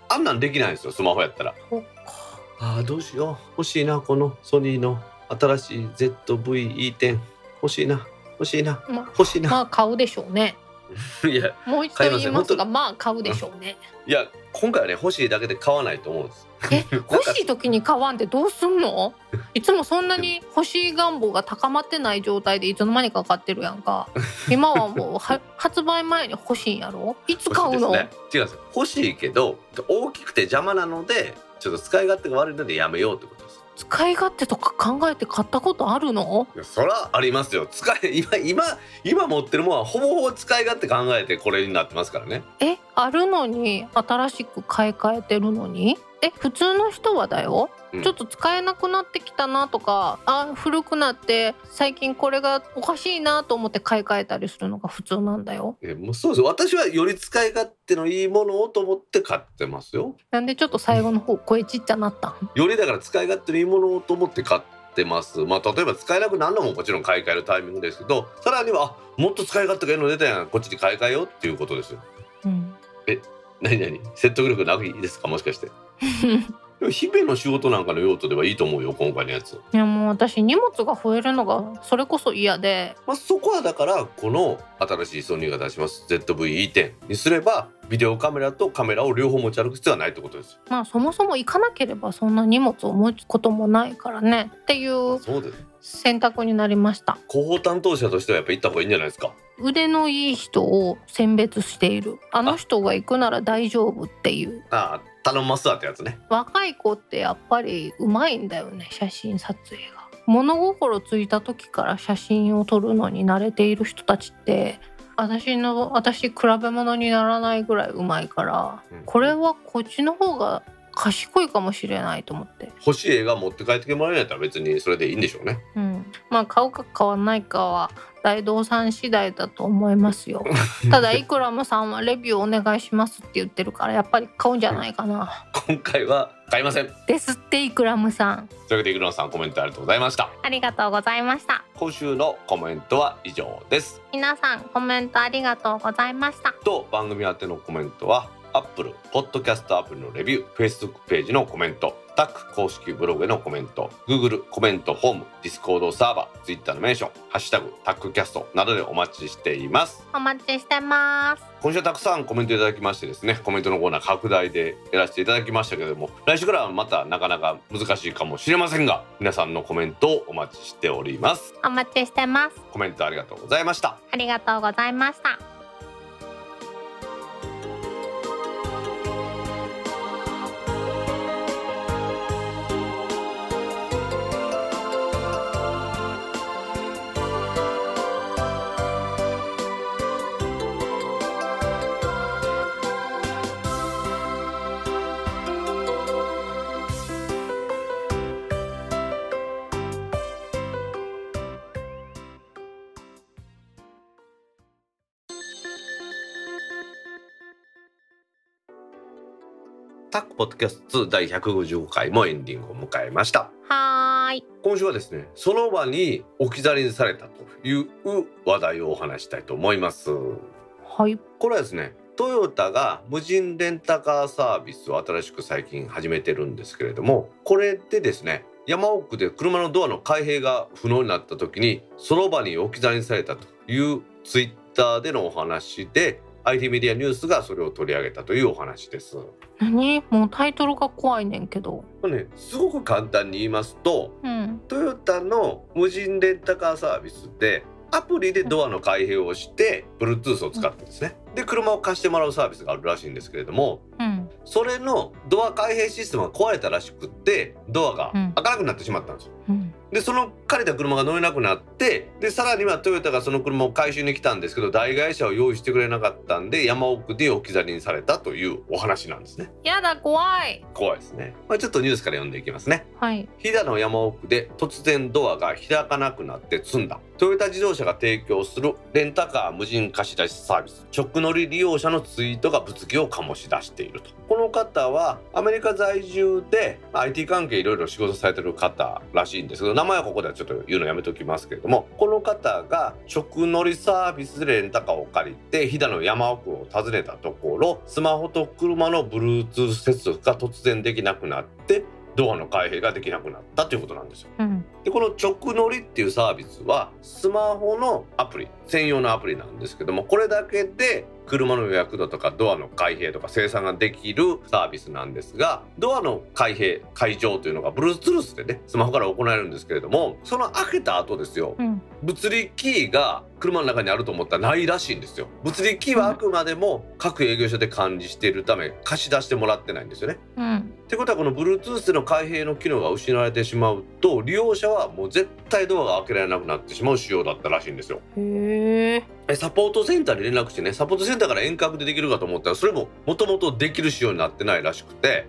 あんなんできないんですよスマホやったら。そっかあーどうしよう。欲しいなこのソニーの。新しい ZV-E10 欲しいな。欲しいな。ま欲しいな、まあ買うでしょうね。いやもう一度言いますが本まあ買うでしょうね。いや今回はね欲しいだけで買わないと思うんです。え 欲しい時に買わんってどうすんの？いつもそんなに欲しい願望が高まってない状態でいつの間にか買ってるやんか。今はもうは発売前に欲しいんやろ？いつ買うの、ね。違うんですよ。欲しいけど大きくて邪魔なのでちょっと使い勝手が悪いのでやめようってことです。使い勝手とか考えて買ったことあるの？いやそらありますよ。使い今今今持ってるものはほぼほぼ使い勝手考えてこれになってますからね。え？あるのに新しく買い替えてるのに？え普通の人はだよ、うん。ちょっと使えなくなってきたなとかあ古くなって最近これがおかしいなと思って買い替えたりするのが普通なんだよ。えもうそうです。よ私はより使い勝手のいいものをと思って買ってますよ。なんでちょっと最後の方声ちっちゃなったん？よりだから使い勝手のいいものをと思って買ってます。まあ例えば使えなくなるのももちろん買い替えるタイミングですけどさらにはあもっと使い勝手がいいの出たやん。こっちに買い替えようっていうことですよ。うん何何？説得力なくいいですか？もしかして。でも日々の仕事なんかの用途ではいいと思うよ今回のやつ。いやもう私荷物が増えるのがそれこそ嫌で。まあ、そこはだからこの新しいソニーが出します。ZV-E10 にすればビデオカメラとカメラを両方持ち歩く必要はないってことですよ。まあそもそも行かなければそんな荷物を持つこともないからね。っていうそうです。選択になりました。広報担当者としてはやっぱ行った方がいいんじゃないですか？腕のいい人を選別している。あの人が行くなら大丈夫っていう。ああ頼んますわってやつね。若い子ってやっぱりうまいんだよね写真撮影が。物心ついた時から写真を撮るのに慣れている人たちって私の私比べ物にならないぐらいうまいからうん。これはこっちの方が賢いかもしれないと思って、欲しい映画持って帰ってもらえないったら別にそれでいいんでしょうね。うん、まあ買うか買わないかは大道さん次第だと思いますよ ただイクラムさんはレビューお願いしますって言ってるからやっぱり買うんじゃないかな今回は買いません。というですってイクラムさんわけでイグノンさんコメントありがとうございました。ありがとうございました今週のコメントは以上です。皆さんコメントありがとうございましたと番組宛てのコメントは Apple Podcast アプリのレビュー Facebook ページのコメントタック公式ブログへのコメント Google コメントフォーム Discord サーバー Twitter のメンション「ハッシュタグタックキャスト」などでお待ちしています。お待ちしてます。今週はたくさんコメントいただきましてですねコメントのコーナー拡大でやらせていただきましたけれども来週からはまたなかなか難しいかもしれませんが皆さんのコメントをお待ちしております。お待ちしてます。コメントありがとうございました。ありがとうございましたッドキャスト2第155回もエンディングを迎えました。はーい。今週はですねその場に置き去りにされたという話題をお話したいと思います。はい。これはですねトヨタが無人レンタカーサービスを新しく最近始めてるんですけれどもこれでですね山奥で車のドアの開閉が不能になった時にその場に置き去りにされたというツイッターでのお話で IT メディアニュースがそれを取り上げたというお話です。何？もうタイトルが怖いねんけど。これねすごく簡単に言いますとうん。トヨタの無人レンタカーサービスでアプリでドアの開閉をして Bluetooth を使ってですね。で車を貸してもらうサービスがあるらしいんですけれどもうん。それのドア開閉システムが壊れたらしくってドアがうん。開かなくなってしまったんですよ。うんでその借りた車が乗れなくなってでさらにはトヨタがその車を回収に来たんですけど大会社を用意してくれなかったんで山奥で置き去りにされたというお話なんですね。やだ怖い怖いですね。まあ、ちょっとニュースから読んでいきますね。はい飛騨の山奥で突然ドアが開かなくなって積んだトヨタ自動車が提供するレンタカー無人貸し出しサービス直乗り利用者のツイートが物議を醸し出しているとこの方はアメリカ在住で IT 関係いろいろ仕事されてる方らしいんですけど名前はここではちょっと言うのやめときますけれどもこの方が直乗りサービスでレンタカーを借りて飛騨の山奥を訪ねたところスマホと車の Bluetooth 接続が突然できなくなってドアの開閉ができなくなったということなんですよ。うんでこの直乗りっていうサービスはスマホのアプリ専用のアプリなんですけどもこれだけで車の予約だとかドアの開閉とか生産ができるサービスなんですがドアの開閉解錠というのが Bluetooth でねスマホから行えるんですけれどもその開けた後ですようん。物理キーが車の中にあると思ったらないらしいんですよ。物理キーはあくまでも各営業所で管理しているため貸し出してもらってないんですよね。うん。ってことはこの Bluetooth での開閉の機能が失われてしまうと利用者はもう絶対ドアが開けられなくなってしまう仕様だったらしいんですよ。へええサポートセンターに連絡してねサポートセンターから遠隔でできるかと思ったらそれももともとできる仕様になってないらしくて。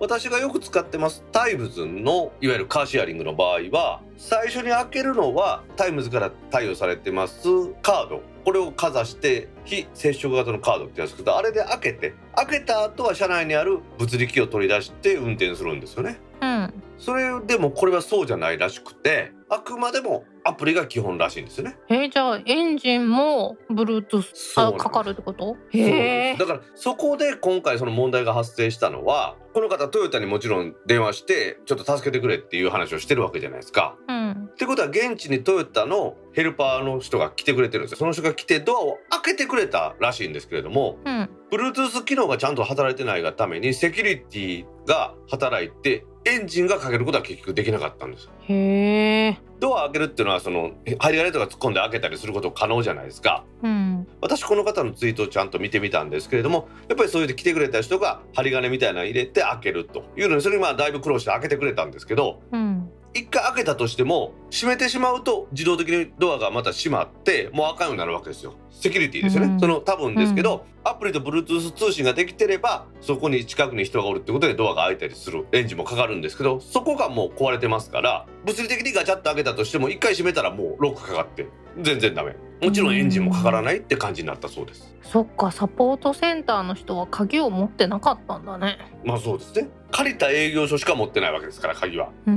私がよく使ってますタイムズのいわゆるカーシェアリングの場合は最初に開けるのはタイムズから対応されてますカード。これをかざして非接触型のカードってやつけどあれで開けて開けた後は車内にある物理キーを取り出して運転するんですよね。うん。それでもこれはそうじゃないらしくてあくまでもアプリが基本らしいんですよね。えじゃあエンジンも Bluetooth かかるってこと？へだからそこで今回その問題が発生したのはこの方トヨタにもちろん電話してちょっと助けてくれっていう話をしてるわけじゃないですか。うん。ってことは現地にトヨタのヘルパーの人が来てくれてるんですよ。その人が来てドアを開けてくれたらしいんですけれどもうん Bluetooth 機能がちゃんと働いてないがためにセキュリティが働いてエンジンがかけることは結局できなかったんです。へえ。ドア開けるっていうのはその針金とか突っ込んで開けたりすること可能じゃないですか。うん。私この方のツイートをちゃんと見てみたんですけれどもやっぱりそういうで来てくれた人が針金みたいなの入れて開けるというのにそれにまあだいぶ苦労して開けてくれたんですけどうん一回開けたとしても閉めてしまうと自動的にドアがまた閉まってもう開かんようになるわけですよ。セキュリティですよね、うん。その多分ですけど、アプリと Bluetooth 通信ができてればそこに近くに人がおるってことでドアが開いたりする。エンジンもかかるんですけどそこがもう壊れてますから物理的にガチャッと開けたとしても一回閉めたらもうロックかかって全然ダメ。もちろんエンジンもかからないって感じになったそうです。そっかサポートセンターの人は鍵を持ってなかったんだね。まあそうですね。借りた営業所しか持ってないわけですから鍵は。うー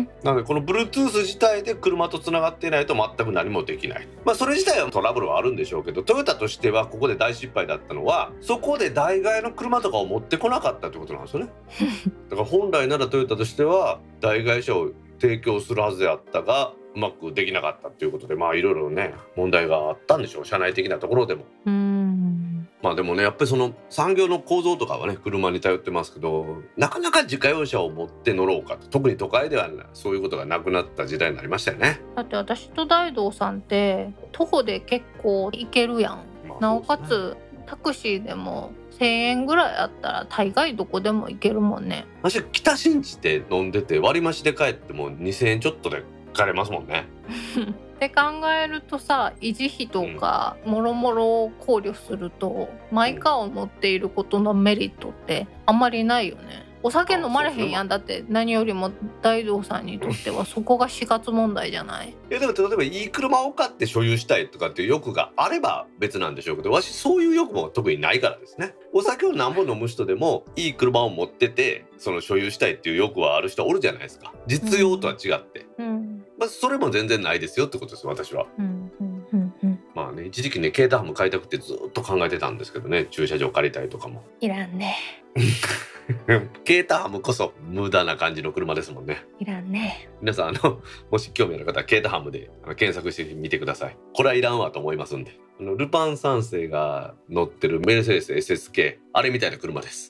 んなのでこの Bluetooth 自体で車とつながっていないと全く何もできない。まあそれ自体はトラブルはあるんでしょうけどトヨタとしてはここで大失敗だったのはそこで代替えの車とかを持ってこなかったってことなんですよね。だから本来ならトヨタとしては代替車を提供するはずであったがうまくできなかったっていうことでまあいろいろね問題があったんでしょう。社内的なところでも。うん。まあでもねやっぱりその産業の構造とかはね車に頼ってますけどなかなか自家用車を持って乗ろうかと。特に都会では、ね、そういうことがなくなった時代になりましたよね。だって私と大道さんって徒歩で結構行けるやん。まあなおかつタクシーでも1,000円ぐらいあったら大概どこでも行けるもんね。私北新地で飲んでて割り増しで帰っても2,000円ちょっとで帰れますもんね。って考えるとさ維持費とかもろもろを考慮するとマイカーを乗っていることのメリットってあんまりないよね。お酒飲まれへんやん。だって何よりも大道さんにとっては そこが死活問題じゃない？いやでも例えばいい車を買って所有したいとかっていう欲があれば別なんでしょうけどわしそういう欲も特にないからですね。お酒を何本飲む人でもいい車を持っててその所有したいっていう欲はある人おるじゃないですか。実用とは違って、うんまあ、それも全然ないですよってことです私は。うんうんうんうん。まあね一時期ね軽タハム買いたくてずっと考えてたんですけどね駐車場借りたいとかも。いらんね。軽タハムこそ無駄な感じの車ですもんね。いらんね。皆さんあの もし興味ある方は軽タハムで検索してみてください。これはいらんわと思いますんで。あのルパン三世が乗ってるメルセデス SSK あれみたいな車です。はい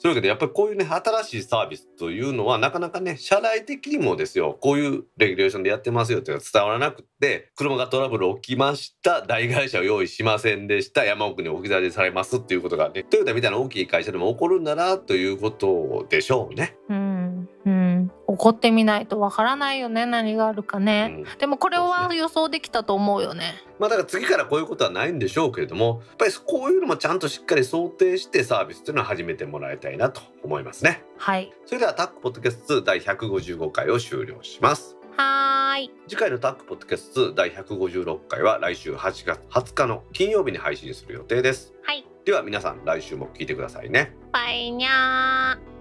そういうわけでやっぱりこういうね新しいサービスというのはなかなかね社内的にもですよこういうレギュレーションでやってますよっていうのは伝わらなくって車がトラブル起きました大会社を用意しませんでした山奥に置き去りされますっていうことがねトヨタみたいな大きい会社でも起こるんだなということでしょうね。うんうん怒ってみないとわからないよね何があるかうね、んでもこれは予想できたと思うよねまあだから次からこういうことはないんでしょうけれどもやっぱりこういうのもちゃんとしっかり想定してサービスというのは始めてもらいたいなと思いますね。はいそれではタックポッドキャスト2第155回を終了します。はーい次回のタックポッドキャスト2第156回は来週8月20日の金曜日に配信する予定です。はいでは皆さん来週も聞いてくださいね。バイニャー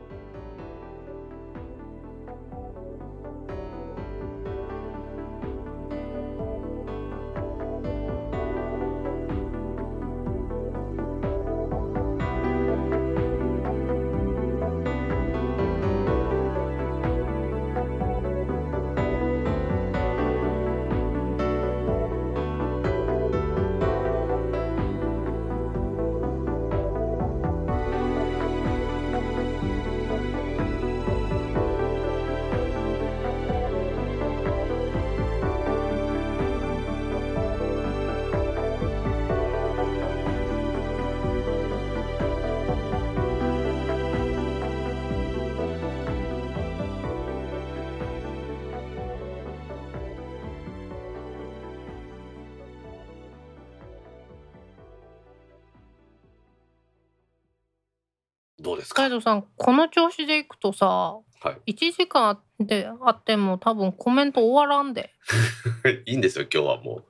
どうですかガイドさんこの調子でいくとさはい。1時間であっても多分コメント終わらんで。いいんですよ今日はも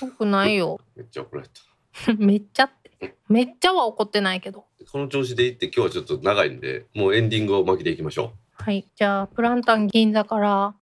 よくないよ。う めっちゃ怒られた。めっちゃって。めっちゃは怒ってないけど。この調子でいって今日はちょっと長いんでもうエンディングを巻きでいきましょう。はい。じゃあプランタン銀座から